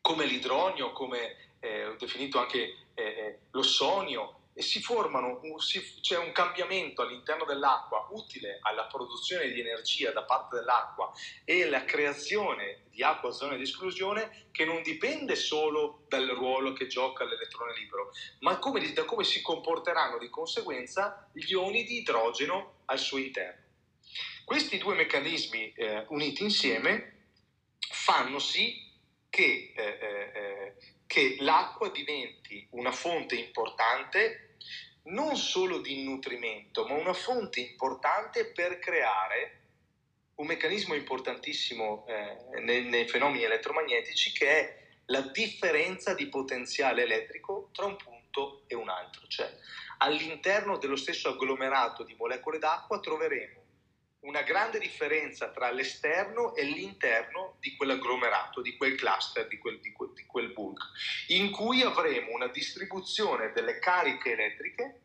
come l'idronio, come eh, definito anche eh, eh, l'ossonio, e si formano, c'è un cambiamento all'interno dell'acqua utile alla produzione di energia da parte dell'acqua e la creazione di acqua a zone di esclusione che non dipende solo dal ruolo che gioca l'elettrone libero, ma come, da come si comporteranno di conseguenza gli ioni di idrogeno al suo interno. Questi due meccanismi eh, uniti insieme fanno sì che, eh, eh, eh che l'acqua diventi una fonte importante non solo di nutrimento, ma una fonte importante per creare un meccanismo importantissimo eh, nei, nei, fenomeni elettromagnetici che è la differenza di potenziale elettrico tra un punto e un altro. Cioè, all'interno dello stesso agglomerato di molecole d'acqua troveremo una grande differenza tra l'esterno e l'interno di quell'agglomerato, di quel cluster, di quel, di, quel, di quel, bulk, in cui avremo una distribuzione delle cariche elettriche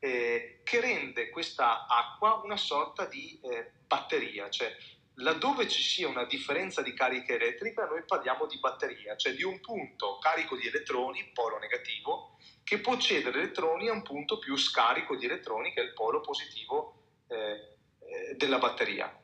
eh, che rende questa acqua una sorta di eh, batteria, cioè laddove ci sia una differenza di carica elettrica noi parliamo di batteria, cioè di un punto carico di elettroni, polo negativo, che può cedere elettroni a un punto più scarico di elettroni che è il polo positivo eh, della batteria.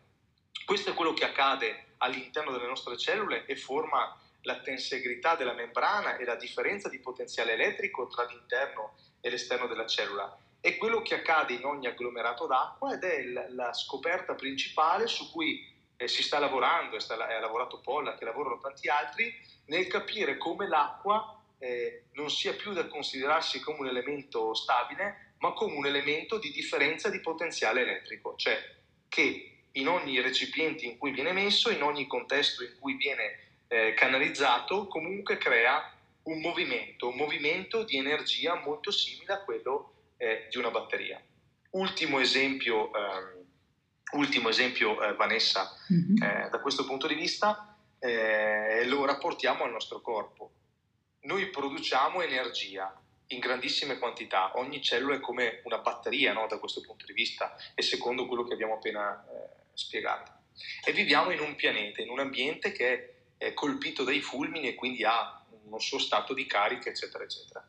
Questo è quello che accade all'interno delle nostre cellule e forma la tensegrità della membrana e la differenza di potenziale elettrico tra l'interno e l'esterno della cellula. È quello che accade in ogni agglomerato d'acqua ed è la, scoperta principale su cui eh, si sta lavorando, e ha lavorato Polla, che lavorano tanti altri, nel capire come l'acqua eh, non sia più da considerarsi come un elemento stabile, ma come un elemento di differenza di potenziale elettrico, cioè che in ogni recipiente in cui viene messo, in ogni contesto in cui viene eh, canalizzato, comunque crea un movimento, un movimento di energia molto simile a quello eh, di una batteria. Ultimo esempio, eh, ultimo esempio eh, Vanessa, mm-hmm. da questo punto di vista, eh, lo rapportiamo al nostro corpo. Noi produciamo energia, in grandissime quantità, ogni cellula è come una batteria no, da questo punto di vista e secondo quello che abbiamo appena eh, spiegato. E viviamo in un pianeta, in un ambiente che è colpito dai fulmini e quindi ha un suo stato di carica, eccetera, eccetera.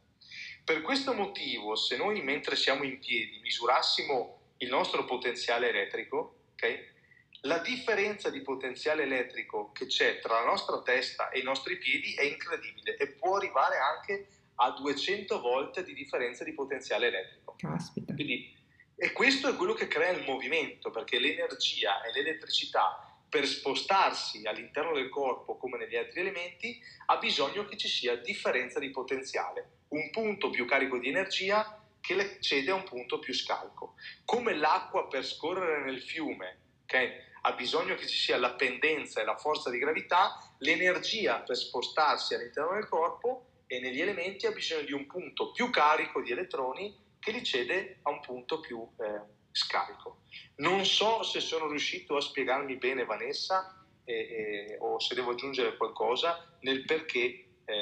Per questo motivo, se noi mentre siamo in piedi misurassimo il nostro potenziale elettrico, okay, la differenza di potenziale elettrico che c'è tra la nostra testa e i nostri piedi è incredibile e può arrivare anche a 200 volte di differenza di potenziale elettrico. Caspita. Quindi, e questo è quello che crea il movimento, perché l'energia e l'elettricità per spostarsi all'interno del corpo come negli altri elementi ha bisogno che ci sia differenza di potenziale, un punto più carico di energia che cede a un punto più scalco. Come l'acqua per scorrere nel fiume, okay, ha bisogno che ci sia la pendenza e la forza di gravità, l'energia per spostarsi all'interno del corpo e negli elementi ha bisogno di un punto più carico di elettroni che li cede a un punto più eh, scarico. Non so se sono riuscito a spiegarmi bene Vanessa eh, eh, o se devo aggiungere qualcosa nel perché eh,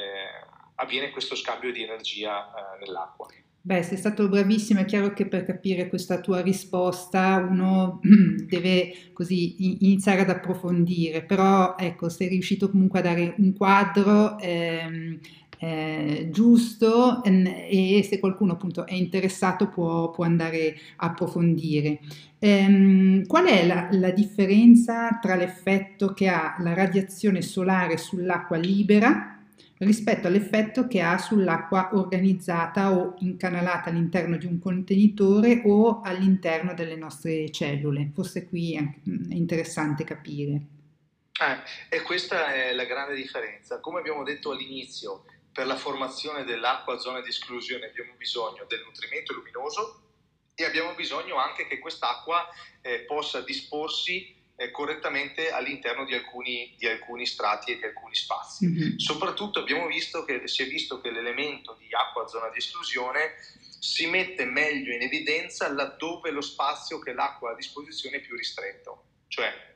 avviene questo scambio di energia eh, nell'acqua. Beh, sei stato bravissimo, è chiaro che per capire questa tua risposta uno deve così iniziare ad approfondire, però ecco, sei riuscito comunque a dare un quadro ehm, eh, giusto e se qualcuno appunto è interessato può, può andare a approfondire. Ehm, qual è la, la, differenza tra l'effetto che ha la radiazione solare sull'acqua libera rispetto all'effetto che ha sull'acqua organizzata o incanalata all'interno di un contenitore o all'interno delle nostre cellule? Forse qui è interessante capire. Eh, e questa è la grande differenza. Come abbiamo detto all'inizio, per la formazione dell'acqua a zona di esclusione abbiamo bisogno del nutrimento luminoso e abbiamo bisogno anche che quest'acqua eh, possa disporsi eh, correttamente all'interno di alcuni, di alcuni, strati e di alcuni spazi. Mm-hmm. Soprattutto abbiamo visto che si è visto che l'elemento di acqua a zona di esclusione si mette meglio in evidenza laddove lo spazio che l'acqua ha a disposizione è più ristretto. Cioè,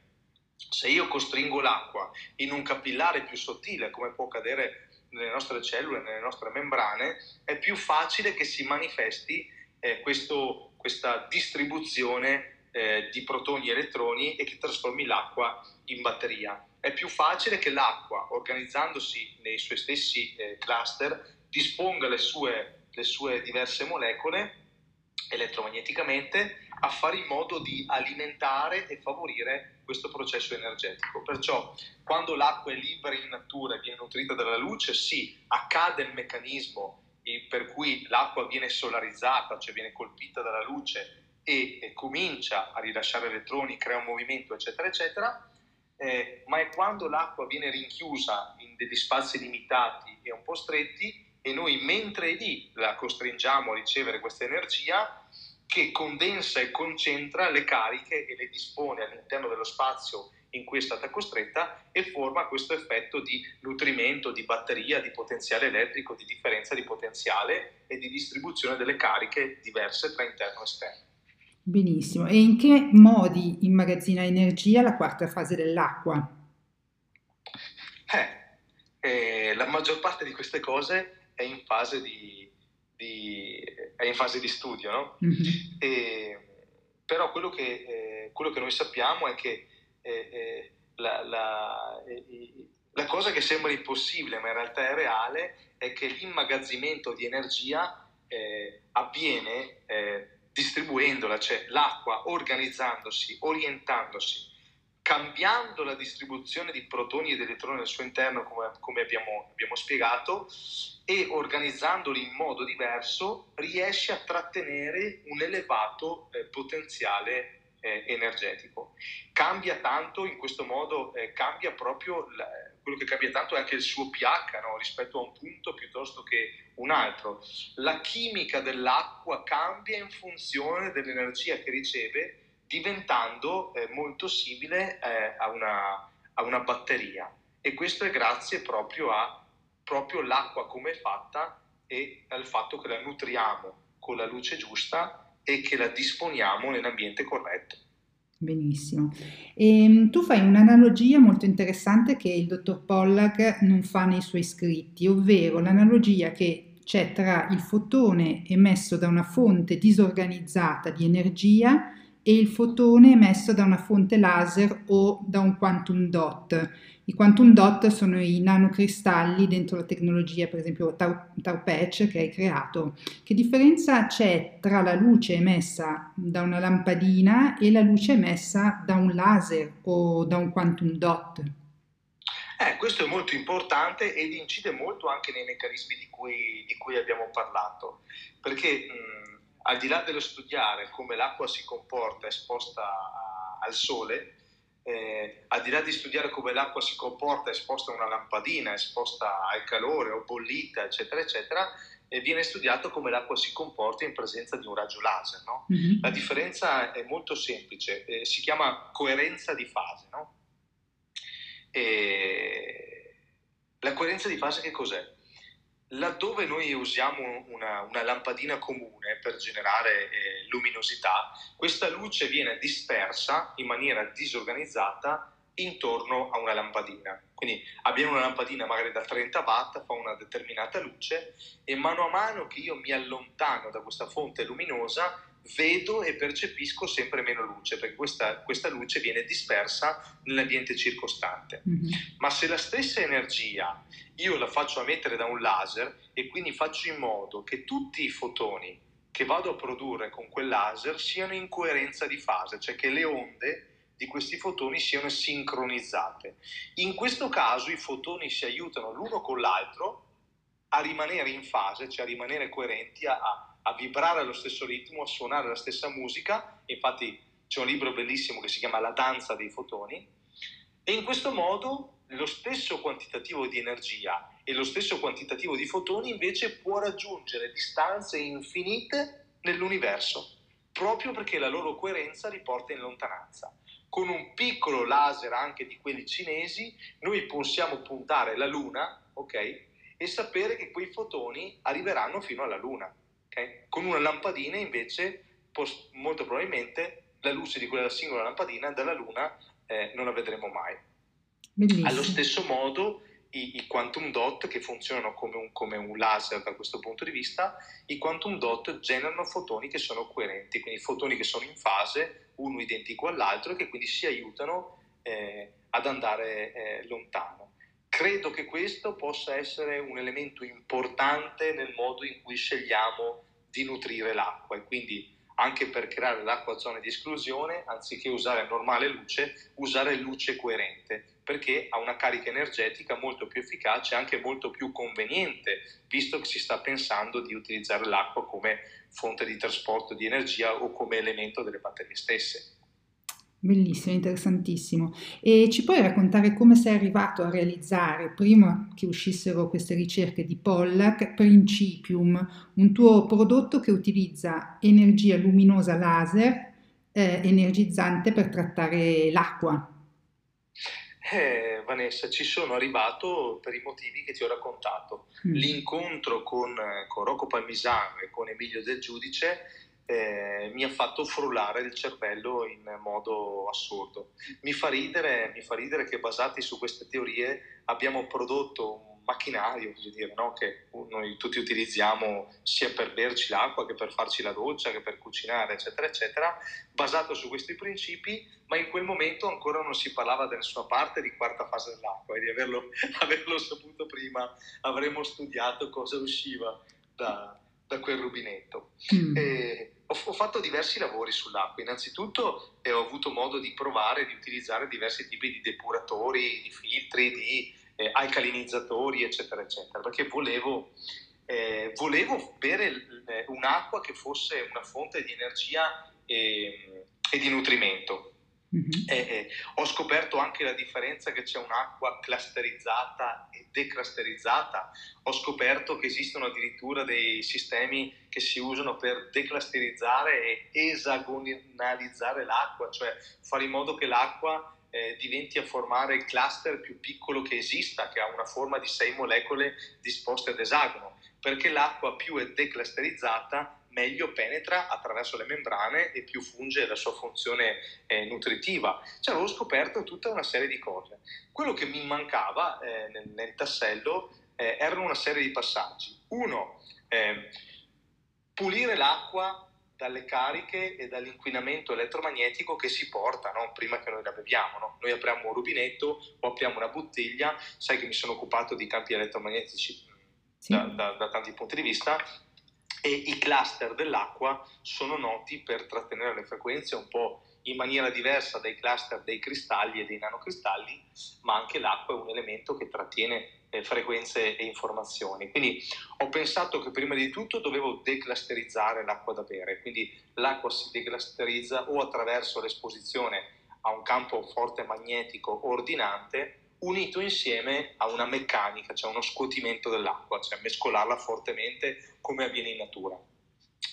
se io costringo l'acqua in un capillare più sottile, come può accadere nelle nostre cellule, nelle nostre membrane, è più facile che si manifesti eh, questo, questa distribuzione eh, di protoni e elettroni e che trasformi l'acqua in batteria. È più facile che l'acqua, organizzandosi nei suoi stessi eh, cluster, disponga le sue, le sue diverse molecole elettromagneticamente a fare in modo di alimentare e favorire questo processo energetico. Perciò quando l'acqua è libera in natura e viene nutrita dalla luce, sì, accade il meccanismo per cui l'acqua viene solarizzata, cioè viene colpita dalla luce e, e comincia a rilasciare elettroni, crea un movimento, eccetera, eccetera, eh, ma è quando l'acqua viene rinchiusa in degli spazi limitati e un po' stretti e noi mentre lì la costringiamo a ricevere questa energia che condensa e concentra le cariche e le dispone all'interno dello spazio in cui è stata costretta e forma questo effetto di nutrimento, di batteria, di potenziale elettrico, di differenza di potenziale e di distribuzione delle cariche diverse tra interno e esterno. Benissimo. E in che modi immagazzina energia la quarta fase dell'acqua? Eh, eh, la maggior parte di queste cose è in fase di, di, è in fase di studio, no? Mm-hmm. E, però quello che, eh, quello che, noi sappiamo è che eh, eh, la, la, la, cosa che sembra impossibile, ma in realtà è reale, è che l'immagazzimento di energia eh, avviene eh, distribuendola, cioè l'acqua organizzandosi, orientandosi, cambiando la distribuzione di protoni ed elettroni al suo interno, come, come abbiamo, abbiamo, spiegato, e organizzandoli in modo diverso, riesce a trattenere un elevato eh, potenziale eh, energetico. Cambia tanto in questo modo, eh, cambia proprio la, quello che cambia tanto è anche il suo pH no? rispetto a un punto piuttosto che un altro. La chimica dell'acqua cambia in funzione dell'energia che riceve, diventando eh, molto simile eh, a una, a, una, batteria. E questo è grazie proprio a proprio l'acqua come è fatta e al fatto che la nutriamo con la luce giusta e che la disponiamo nell'ambiente corretto. Benissimo. E, ehm, tu fai un'analogia molto interessante che il dottor Pollack non fa nei suoi scritti, ovvero l'analogia che c'è tra il fotone emesso da una fonte disorganizzata di energia e il fotone emesso da una fonte laser o da un quantum dot. I quantum dot sono i nanocristalli dentro la tecnologia, per esempio Tau, Patch che hai creato. Che differenza c'è tra la luce emessa da una lampadina e la luce emessa da un laser o da un quantum dot? Eh, questo è molto importante ed incide molto anche nei meccanismi di cui, di cui abbiamo parlato, perché mh, al di là dello studiare come l'acqua si comporta esposta a, al sole, eh, al di là di studiare come l'acqua si comporta esposta a una lampadina, esposta al calore o bollita, eccetera, eccetera, eh, viene studiato come l'acqua si comporta in presenza di un raggio laser. No? Mm-hmm. La differenza è molto semplice, eh, si chiama coerenza di fase. No? la coerenza di fase che cos'è? Laddove noi usiamo una, una lampadina comune per generare eh, luminosità, questa luce viene dispersa in maniera disorganizzata intorno a una lampadina. Quindi abbiamo una lampadina magari da 30 watt, fa una determinata luce e mano a mano che io mi allontano da questa fonte luminosa vedo e percepisco sempre meno luce, perché questa, questa luce viene dispersa nell'ambiente circostante. Mm-hmm. Ma se la stessa energia io la faccio emettere da un laser e quindi faccio in modo che tutti i fotoni che vado a produrre con quel laser siano in coerenza di fase, cioè che le onde di questi fotoni siano sincronizzate. In questo caso i fotoni si aiutano l'uno con l'altro a rimanere in fase, cioè a rimanere coerenti, a, a vibrare allo stesso ritmo, a suonare la stessa musica. Infatti c'è un libro bellissimo che si chiama La danza dei fotoni. E in questo modo lo stesso quantitativo di energia e lo stesso quantitativo di fotoni invece può raggiungere distanze infinite nell'universo, proprio perché la loro coerenza li porta in lontananza. Con un piccolo laser anche di quelli cinesi, noi possiamo puntare la Luna, ok? E sapere che quei fotoni arriveranno fino alla Luna. Okay? Con una lampadina invece, molto probabilmente, la luce di quella singola lampadina dalla Luna eh, non la vedremo mai. Bellissimo. Allo stesso modo, i, i, quantum dot che funzionano come un, come un, laser da questo punto di vista, i quantum dot generano fotoni che sono coerenti, quindi fotoni che sono in fase, uno identico all'altro, e che quindi si aiutano eh, ad andare eh, lontano. Credo che questo possa essere un elemento importante nel modo in cui scegliamo di nutrire l'acqua e quindi anche per creare l'acqua a zone di esclusione, anziché usare normale luce, usare luce coerente, perché ha una carica energetica molto più efficace e anche molto più conveniente, visto che si sta pensando di utilizzare l'acqua come fonte di trasporto di energia o come elemento delle batterie stesse. Bellissimo, interessantissimo. E ci puoi raccontare come sei arrivato a realizzare, prima che uscissero queste ricerche di Pollack, Principium, un tuo prodotto che utilizza energia luminosa laser eh, energizzante per trattare l'acqua? Eh, Vanessa, ci sono arrivato per i motivi che ti ho raccontato. Mm. L'incontro con, con Rocco Palmisano e con Emilio Del Giudice eh, mi ha fatto frullare il cervello in modo assurdo. Mi fa, ridere, mi fa ridere che basati su queste teorie abbiamo prodotto un macchinario, dire, no? che noi tutti utilizziamo sia per berci l'acqua che per farci la doccia, che per cucinare, eccetera, eccetera, basato su questi principi, ma in quel momento ancora non si parlava da nessuna parte di quarta fase dell'acqua e di averlo, averlo saputo prima avremmo studiato cosa usciva da, da quel rubinetto. Mm. E, ho, ho, fatto diversi lavori sull'acqua. Innanzitutto eh, ho avuto modo di provare di utilizzare diversi tipi di depuratori, di filtri, di eh, alcalinizzatori, eccetera, eccetera, perché volevo, eh, volevo bere eh, un'acqua che fosse una fonte di energia e, e di nutrimento. Mm-hmm. Eh, eh, ho scoperto anche la differenza che c'è un'acqua clusterizzata e declusterizzata. Ho scoperto che esistono addirittura dei sistemi che si usano per declusterizzare e esagonalizzare l'acqua, cioè fare in modo che l'acqua eh, diventi a formare il cluster più piccolo che esista, che ha una forma di sei molecole disposte ad esagono, perché l'acqua più è declusterizzata meglio penetra attraverso le membrane e più funge la sua funzione eh, nutritiva. Cioè avevo scoperto tutta una serie di cose. Quello che mi mancava eh, nel, nel, tassello eh, erano una serie di passaggi. Uno, ehm, pulire l'acqua dalle cariche e dall'inquinamento elettromagnetico che si porta no? prima che noi la beviamo. No? Noi apriamo un rubinetto o apriamo una bottiglia, sai che mi sono occupato di campi elettromagnetici sì. da, da, da tanti punti di vista e i cluster dell'acqua sono noti per trattenere le frequenze un po' in maniera diversa dai cluster dei cristalli e dei nanocristalli, ma anche l'acqua è un elemento che trattiene eh, frequenze e informazioni. Quindi ho pensato che prima di tutto dovevo declusterizzare l'acqua da bere, quindi l'acqua si declusterizza o attraverso l'esposizione a un campo forte magnetico ordinante unito insieme a una meccanica, cioè uno scuotimento dell'acqua, cioè mescolarla fortemente come avviene in natura.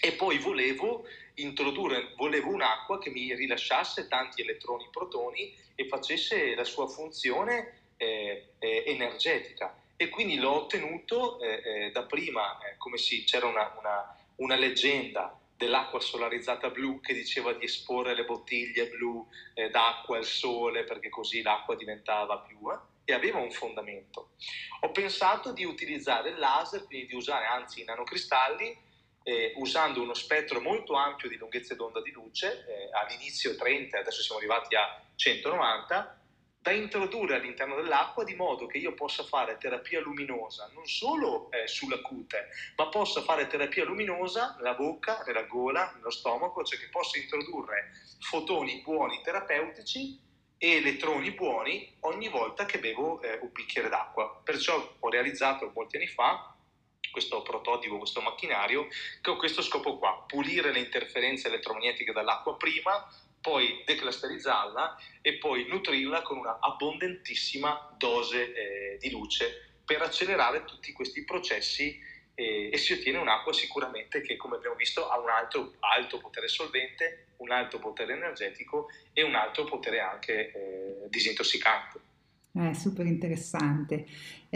E poi volevo introdurre, volevo un'acqua che mi rilasciasse tanti elettroni protoni e facesse la sua funzione eh, eh, energetica. E quindi l'ho ottenuto eh, eh da prima, eh, come si, c'era una, una, una leggenda dell'acqua solarizzata blu che diceva di esporre le bottiglie blu eh, d'acqua al sole perché così l'acqua diventava più eh, e aveva un fondamento. Ho pensato di utilizzare il laser, quindi di usare anzi i nanocristalli, eh, usando uno spettro molto ampio di lunghezze d'onda di luce, eh, all'inizio 30, adesso siamo arrivati a 190, da introdurre all'interno dell'acqua di modo che io possa fare terapia luminosa non solo eh, sulla cute, ma possa fare terapia luminosa nella bocca, nella gola, nello stomaco, cioè che possa introdurre fotoni buoni terapeutici e elettroni buoni ogni volta che bevo eh, un bicchiere d'acqua. Perciò ho realizzato molti anni fa questo prototipo, questo macchinario, che ha questo scopo qua, pulire le interferenze elettromagnetiche dall'acqua prima, poi declusterizzarla e poi nutrirla con una abbondantissima dose eh, di luce per accelerare tutti questi processi e, e, si ottiene un'acqua sicuramente che, come abbiamo visto, ha un alto, alto potere solvente, un alto potere energetico e un alto potere anche eh, disintossicante. È super interessante.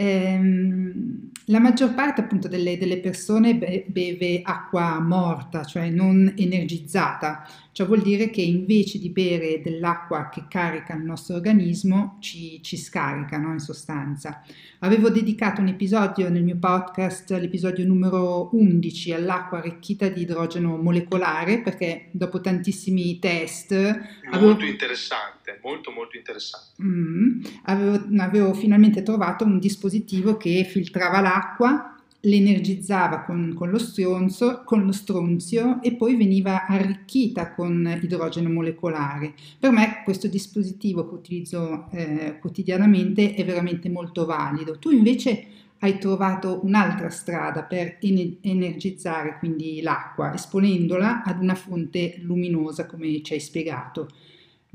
Ehm, la maggior parte appunto delle, delle persone be- beve acqua morta, cioè non energizzata, ciò vuol dire che invece di bere dell'acqua che carica il nostro organismo ci, ci scarica no? in sostanza. Avevo dedicato un episodio nel mio podcast, l'episodio numero 11, all'acqua arricchita di idrogeno molecolare perché dopo tantissimi test... Molto avevo... interessante, molto molto interessante. Mm, avevo, avevo finalmente trovato un dispositivo che filtrava l'acqua l'energizzava con, con, lo stronzo, con lo stronzio e poi veniva arricchita con idrogeno molecolare. Per me questo dispositivo che utilizzo eh, quotidianamente è veramente molto valido. Tu invece hai trovato un'altra strada per energizzare quindi l'acqua, esponendola ad una fonte luminosa, come ci hai spiegato.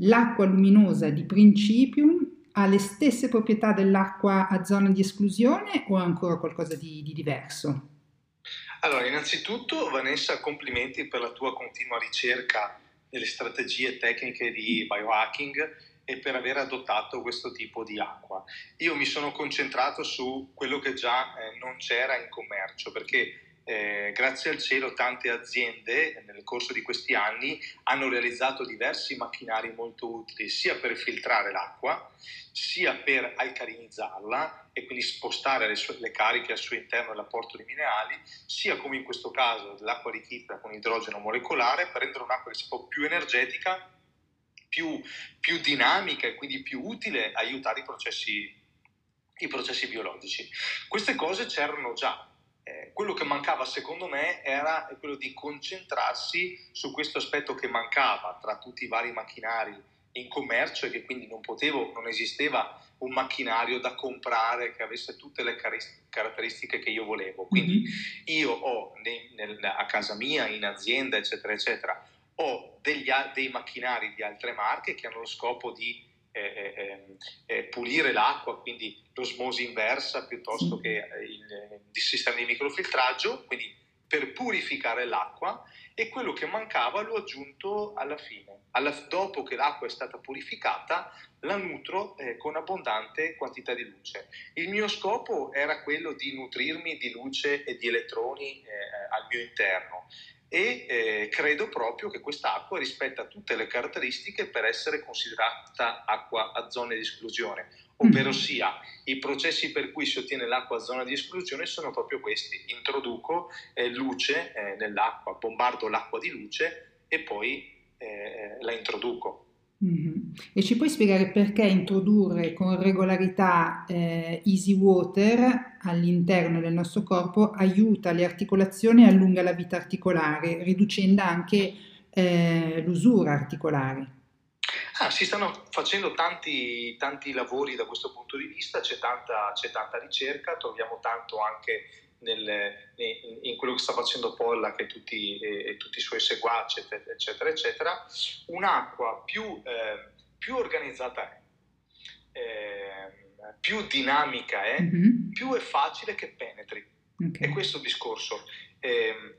L'acqua luminosa di Principium ha le stesse proprietà dell'acqua a zona di esclusione o ha ancora qualcosa di, di diverso? Allora, innanzitutto Vanessa, complimenti per la tua continua ricerca delle strategie tecniche di biohacking e per aver adottato questo tipo di acqua. Io mi sono concentrato su quello che già eh, non c'era in commercio perché eh, grazie al cielo tante aziende nel corso di questi anni hanno realizzato diversi macchinari molto utili sia per filtrare l'acqua sia per alcalinizzarla e quindi spostare le, sue, le cariche al suo interno e l'apporto di minerali, sia come in questo caso l'acqua arricchita con idrogeno molecolare per rendere un'acqua che si può più energetica, più, più dinamica e quindi più utile aiutare i processi, i processi biologici. Queste cose c'erano già, eh, quello che mancava secondo me era quello di concentrarsi su questo aspetto che mancava tra tutti i vari macchinari in commercio e che quindi non potevo, non esisteva un macchinario da comprare che avesse tutte le caratteristiche che io volevo. Quindi mm-hmm. io ho nei, nel, a casa mia, in azienda, eccetera, eccetera, ho degli, dei macchinari di altre marche che hanno lo scopo di eh, eh, ehm, eh, pulire l'acqua, quindi l'osmosi inversa piuttosto che il, il sistema di microfiltraggio, quindi per purificare l'acqua e quello che mancava l'ho aggiunto alla fine. Alla, dopo che l'acqua è stata purificata, la nutro eh, con abbondante quantità di luce. Il mio scopo era quello di nutrirmi di luce e di elettroni eh, al mio interno e eh, credo proprio che quest'acqua rispetta tutte le caratteristiche per essere considerata acqua a zone di esclusione, ovvero mm. sia i processi per cui si ottiene l'acqua a zona di esclusione sono proprio questi, introduco eh, luce eh, nell'acqua, bombardo l'acqua di luce e poi eh, la introduco. Mm-hmm. E ci puoi spiegare perché introdurre con regolarità eh, easy water all'interno del nostro corpo aiuta le articolazioni e allunga la vita articolare, riducendo anche eh, l'usura articolare? Ah, si stanno facendo tanti, tanti, lavori da questo punto di vista, c'è tanta, c'è tanta ricerca, troviamo tanto anche nel, in quello che sta facendo Pollack e tutti, e tutti i suoi seguaci, eccetera, eccetera, un'acqua più, eh, più organizzata eh, più dinamica è, mm-hmm. più è facile che penetri. Okay. È questo il discorso. Eh,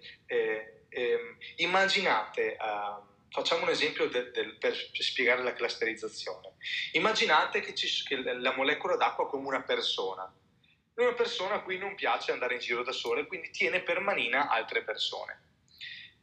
immaginate, uh, facciamo un esempio del, del, per spiegare la clusterizzazione. Immaginate che, ci, che la molecola d'acqua come una persona una persona a cui non piace andare in giro da sola e quindi tiene per manina altre persone.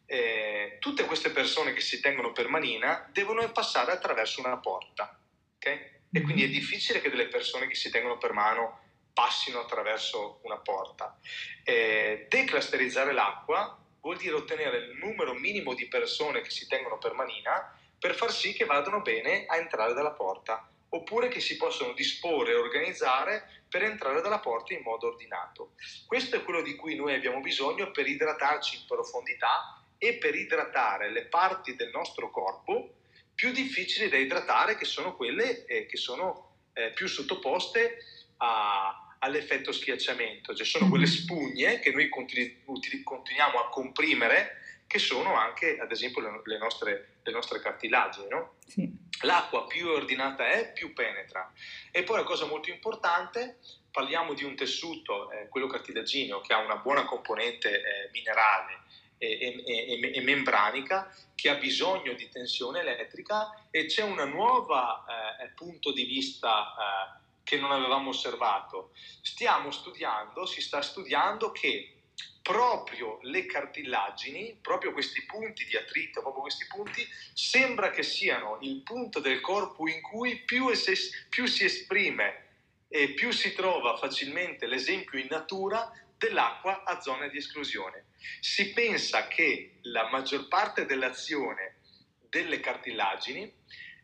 Eh, tutte queste persone che si tengono per manina devono passare attraverso una porta, okay? E quindi è difficile che delle persone che si tengono per mano passino attraverso una porta. Eh, declusterizzare l'acqua vuol dire ottenere il numero minimo di persone che si tengono per manina per far sì che vadano bene a entrare dalla porta oppure che si possono disporre e organizzare per entrare dalla porta in modo ordinato. Questo è quello di cui noi abbiamo bisogno per idratarci in profondità e per idratare le parti del nostro corpo più difficili da idratare, che sono quelle eh, che sono eh, più sottoposte a, all'effetto schiacciamento, cioè sono quelle mm-hmm. spugne che noi continu- continuiamo a comprimere, che sono anche, ad esempio, le, le, nostre, le nostre, cartilagini. No? Sì. l'acqua più ordinata è, più penetra. E poi la cosa molto importante, parliamo di un tessuto, eh, quello cartilagineo, che ha una buona componente eh, minerale e, e, e, membranica, che ha bisogno di tensione elettrica e c'è un nuovo eh, punto di vista eh, che non avevamo osservato. Stiamo studiando, si sta studiando che proprio le cartilagini, proprio questi punti di attrito, proprio questi punti, sembra che siano il punto del corpo in cui più, es- più si esprime e più si trova facilmente l'esempio in natura dell'acqua a zona di esclusione. Si pensa che la maggior parte dell'azione delle cartilagini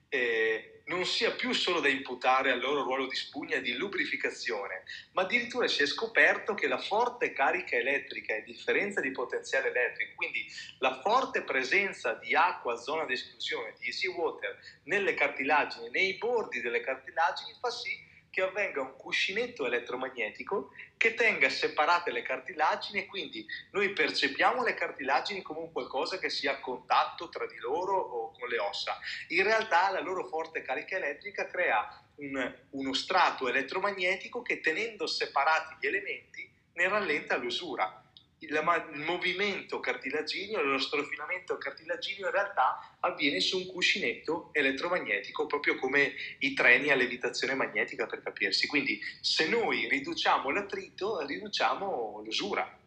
eh, non sia più solo da imputare al loro ruolo di spugna e di lubrificazione, ma addirittura si è scoperto che la forte carica elettrica e differenza di potenziale elettrico, quindi la forte presenza di acqua a zona di esclusione, di easy water, nelle cartilagini, nei bordi delle cartilagini, fa sì che avvenga un cuscinetto elettromagnetico che tenga separate le cartilagini e quindi noi percepiamo le cartilagini come un qualcosa che sia a contatto tra di loro o con le ossa. In realtà la loro forte carica elettrica crea un, uno strato elettromagnetico che tenendo separati gli elementi ne rallenta l'usura il, il movimento cartilagineo, lo strofinamento cartilagineo in realtà avviene su un cuscinetto elettromagnetico, proprio come i treni a levitazione magnetica per capirsi. Quindi se noi riduciamo l'attrito, riduciamo l'usura.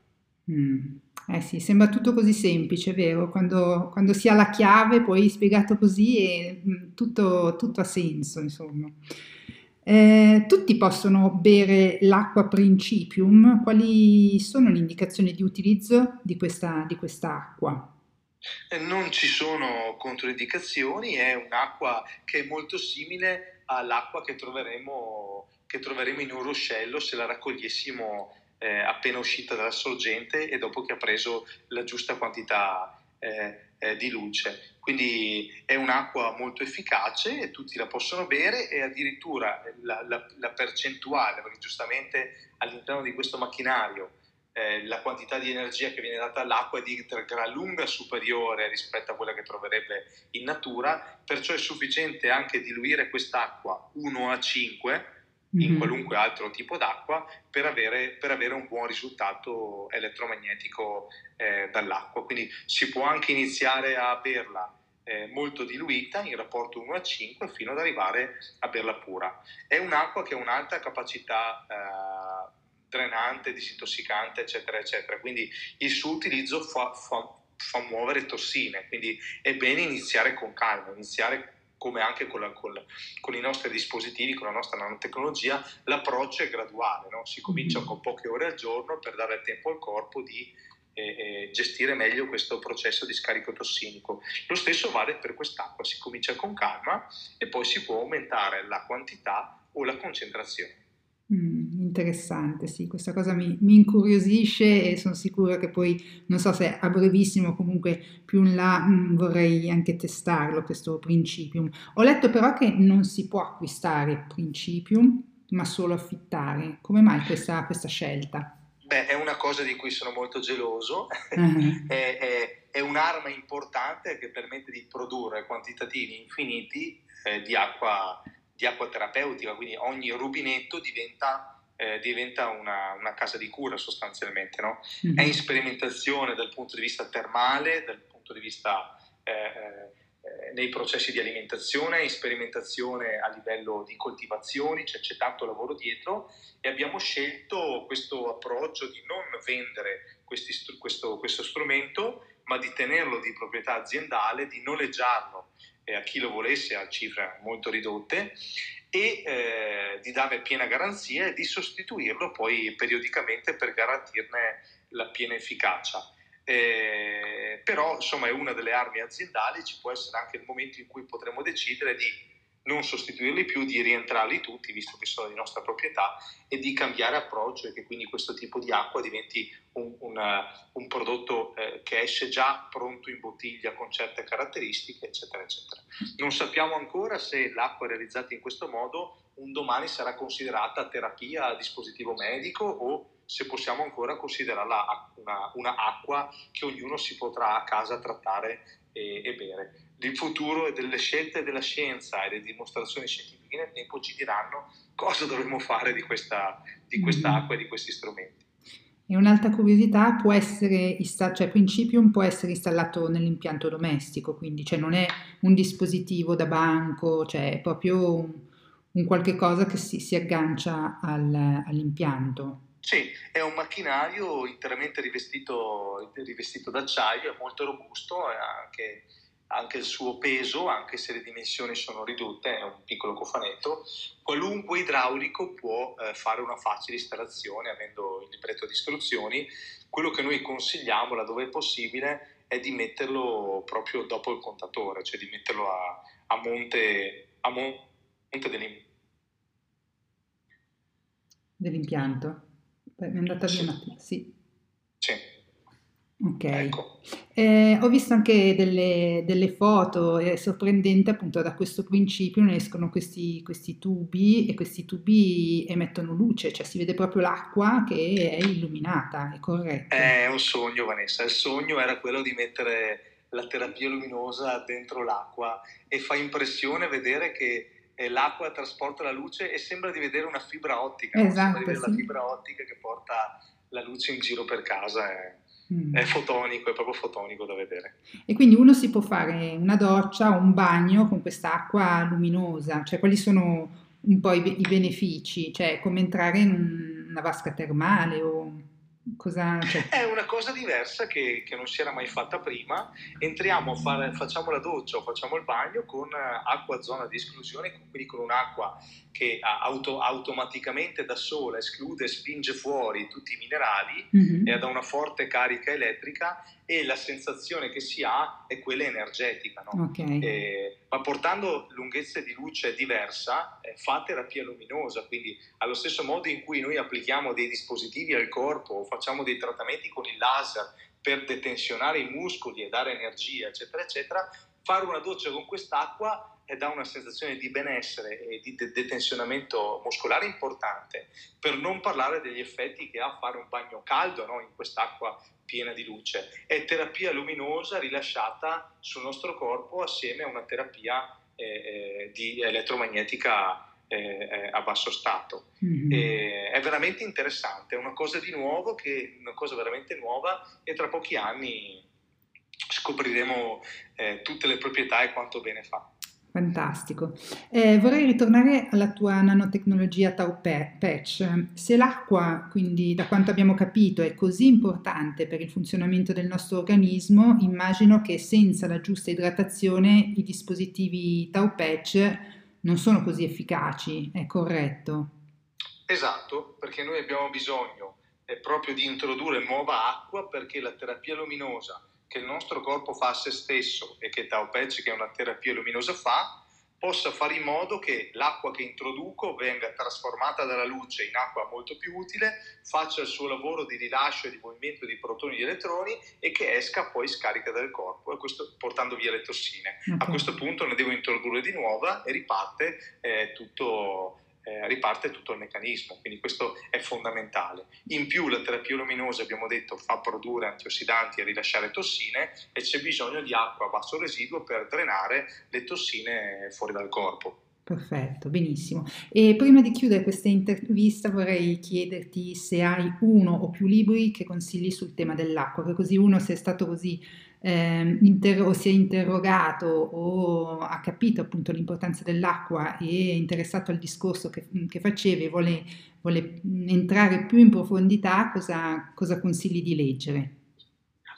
Mm. Eh sì, sembra tutto così semplice, vero? Quando, quando si ha la chiave, poi spiegato così, e, mm, tutto, tutto ha senso, insomma. Eh, tutti possono bere l'acqua principium, quali sono le indicazioni di utilizzo di questa, di quest'acqua? Eh, non ci sono controindicazioni, è un'acqua che è molto simile all'acqua che troveremo, che troveremo in un ruscello se la raccogliessimo eh, appena uscita dalla sorgente e dopo che ha preso la giusta quantità eh, eh, di luce. Quindi è un'acqua molto efficace e tutti la possono bere e addirittura la, la, la percentuale, perché giustamente all'interno di questo macchinario eh, la quantità di energia che viene data all'acqua è di gran lunga superiore rispetto a quella che troverebbe in natura, perciò è sufficiente anche diluire quest'acqua 1 a 5 in mm-hmm. qualunque altro tipo d'acqua per avere, per avere un buon risultato elettromagnetico eh, dall'acqua. Quindi si può anche iniziare a berla eh, molto diluita in rapporto 1 a 5 fino ad arrivare a berla pura. È un'acqua che ha un'alta capacità eh, drenante, disintossicante, eccetera, eccetera. Quindi il suo utilizzo fa, fa, fa muovere tossine, quindi è bene iniziare con calma, iniziare come anche con, la, con, la, con, i nostri dispositivi, con la nostra nanotecnologia, l'approccio è graduale, no? si comincia mm-hmm. con poche ore al giorno per dare tempo al corpo di eh, eh, gestire meglio questo processo di scarico tossinico. Lo stesso vale per quest'acqua, si comincia con calma e poi si può aumentare la quantità o la concentrazione. Mm, interessante, sì, questa cosa mi, mi, incuriosisce e sono sicura che poi, non so se a brevissimo, comunque più in là mh, mm, vorrei anche testarlo questo Principium. Ho letto però che non si può acquistare Principium, ma solo affittare. Come mai questa, questa scelta? Beh, è una cosa di cui sono molto geloso, uh-huh. è, è, è, un'arma importante che permette di produrre quantitativi infiniti eh, di acqua di acqua terapeutica, quindi ogni rubinetto diventa, eh, diventa una, una, casa di cura sostanzialmente. No? Mm-hmm. È in sperimentazione dal punto di vista termale, dal punto di vista eh, eh, nei processi di alimentazione, in sperimentazione a livello di coltivazioni, cioè c'è tanto lavoro dietro e abbiamo scelto questo approccio di non vendere questi, questo, questo strumento, ma di tenerlo di proprietà aziendale, di noleggiarlo a chi lo volesse a cifre molto ridotte e eh, di dare piena garanzia e di sostituirlo poi periodicamente per garantirne la piena efficacia. Eh, però insomma è una delle armi aziendali, ci può essere anche il momento in cui potremo decidere di non sostituirli più, di rientrarli tutti, visto che sono di nostra proprietà, e di cambiare approccio e che quindi questo tipo di acqua diventi un, un, un prodotto eh, che esce già pronto in bottiglia con certe caratteristiche, eccetera, eccetera. Non sappiamo ancora se l'acqua realizzata in questo modo un domani sarà considerata terapia a dispositivo medico o se possiamo ancora considerarla una, una acqua che ognuno si potrà a casa trattare e, e bere. Il futuro delle scelte della scienza e delle dimostrazioni scientifiche nel tempo ci diranno cosa dovremmo fare di questa, di mm-hmm. acqua e di questi strumenti. E un'altra curiosità può essere, cioè Principium può essere installato nell'impianto domestico, quindi cioè non è un dispositivo da banco, cioè è proprio un, un qualche cosa che si, si aggancia al, all'impianto. Sì, è un macchinario interamente rivestito, rivestito d'acciaio, è molto robusto e anche anche il suo peso, anche se le dimensioni sono ridotte, è un piccolo cofanetto, qualunque idraulico può eh, fare una facile installazione avendo il libretto di istruzioni. Quello che noi consigliamo, laddove è possibile, è di metterlo proprio dopo il contatore, cioè di metterlo a, a monte, a monte dell'impianto. Dell'impianto? Beh, mi è andata via. Sì. Sì. Ok. Ecco. Eh, ho visto anche delle, delle, foto, è sorprendente appunto da questo principio ne escono questi, questi, tubi e questi tubi emettono luce, cioè si vede proprio l'acqua che è illuminata, è corretto? È un sogno Vanessa, il sogno era quello di mettere la terapia luminosa dentro l'acqua e fa impressione vedere che eh, l'acqua trasporta la luce e sembra di vedere una fibra ottica, esatto, sembra di vedere sì. la fibra ottica che porta la luce in giro per casa. Eh Mm. È fotonico, è proprio fotonico da vedere. E quindi uno si può fare una doccia o un bagno con quest'acqua luminosa, cioè quali sono un po' i, i benefici, cioè come entrare in una vasca termale o cosa... Cioè... È una cosa diversa che, che, non si era mai fatta prima, entriamo, fare, facciamo la doccia o facciamo il bagno con acqua a zona di esclusione, quindi con un'acqua che auto, automaticamente da sola esclude e spinge fuori tutti i minerali mm-hmm. e ha una forte carica elettrica e la sensazione che si ha è quella energetica. No? Okay. Eh, ma portando lunghezze di luce diversa eh, fa terapia luminosa, quindi allo stesso modo in cui noi applichiamo dei dispositivi al corpo o facciamo dei trattamenti con il laser per detensionare i muscoli e dare energia, eccetera, eccetera, fare una doccia con quest'acqua e dà una sensazione di benessere e di detensionamento muscolare importante, per non parlare degli effetti che ha fare un bagno caldo no? in quest'acqua piena di luce. È terapia luminosa rilasciata sul nostro corpo assieme a una terapia eh, eh di elettromagnetica eh, eh, a basso stato. Mm-hmm. è veramente interessante, è una cosa di nuovo, che, una cosa veramente nuova e tra pochi anni scopriremo eh, tutte le proprietà e quanto bene fa. Fantastico. Eh, vorrei ritornare alla tua nanotecnologia Tau Patch. Se l'acqua, quindi da quanto abbiamo capito, è così importante per il funzionamento del nostro organismo, immagino che senza la giusta idratazione i dispositivi Tau Patch non sono così efficaci, è corretto? Esatto, perché noi abbiamo bisogno eh, proprio di introdurre nuova acqua perché la terapia luminosa che il nostro corpo fa a se stesso e che Tao Patch, che è una terapia luminosa, fa, possa fare in modo che l'acqua che introduco venga trasformata dalla luce in acqua molto più utile, faccia il suo lavoro di rilascio e di movimento di protoni e elettroni e che esca poi scarica dal corpo, questo, portando via le tossine. Okay. A questo punto ne devo introdurre di nuova e riparte eh, tutto eh, riparte tutto il meccanismo, quindi questo è fondamentale. In più la terapia luminosa, abbiamo detto, fa produrre antiossidanti e rilasciare tossine e c'è bisogno di acqua a basso residuo per drenare le tossine fuori dal corpo. Perfetto, benissimo. E prima di chiudere questa intervista vorrei chiederti se hai uno o più libri che consigli sul tema dell'acqua, che così uno se è stato così eh, inter- o si è interrogato o ha capito appunto l'importanza dell'acqua e è interessato al discorso che, che facevi e vuole, vuole, entrare più in profondità, cosa, cosa consigli di leggere?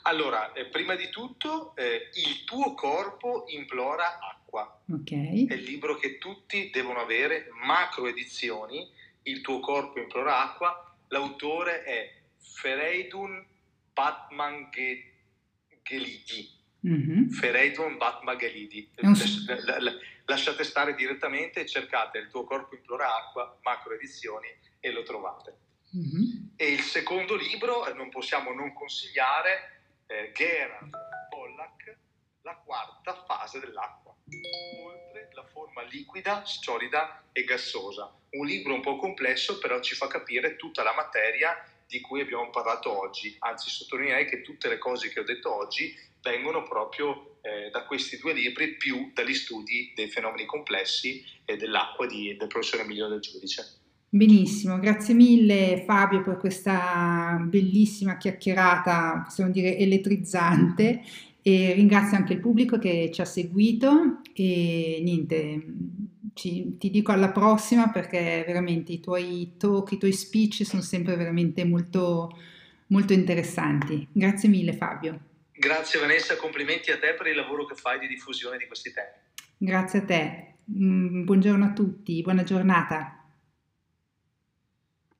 Allora, eh, prima di tutto, eh, il tuo corpo implora acqua. Okay. È il libro che tutti devono avere, macro edizioni, Il tuo corpo implora acqua. L'autore è Fereidun Batmanget Gelidi. Mm-hmm. Fereidon Batma Gelidi. Lasciate stare direttamente e cercate il tuo corpo implora acqua, macro edizioni e lo trovate. Mm-hmm. E il secondo libro, eh, non possiamo non consigliare, eh, Gerard Pollack, La quarta fase dell'acqua. Oltre la forma liquida, solida e gassosa. Un libro un po' complesso, però ci fa capire tutta la materia di cui abbiamo parlato oggi. Anzi, sottolineerei che tutte le cose che ho detto oggi vengono proprio eh, da questi due libri, più dagli studi dei fenomeni complessi e dell'acqua di, del professore Emilio del Giudice. Benissimo, grazie mille Fabio per questa bellissima chiacchierata, possiamo dire elettrizzante e ringrazio anche il pubblico che ci ha seguito e niente, ci, ti dico alla prossima perché veramente i tuoi talk, i tuoi speech sono sempre veramente molto, molto interessanti. Grazie mille Fabio. Grazie Vanessa, complimenti a te per il lavoro che fai di diffusione di questi temi. Grazie a te, mm, buongiorno a tutti, buona giornata.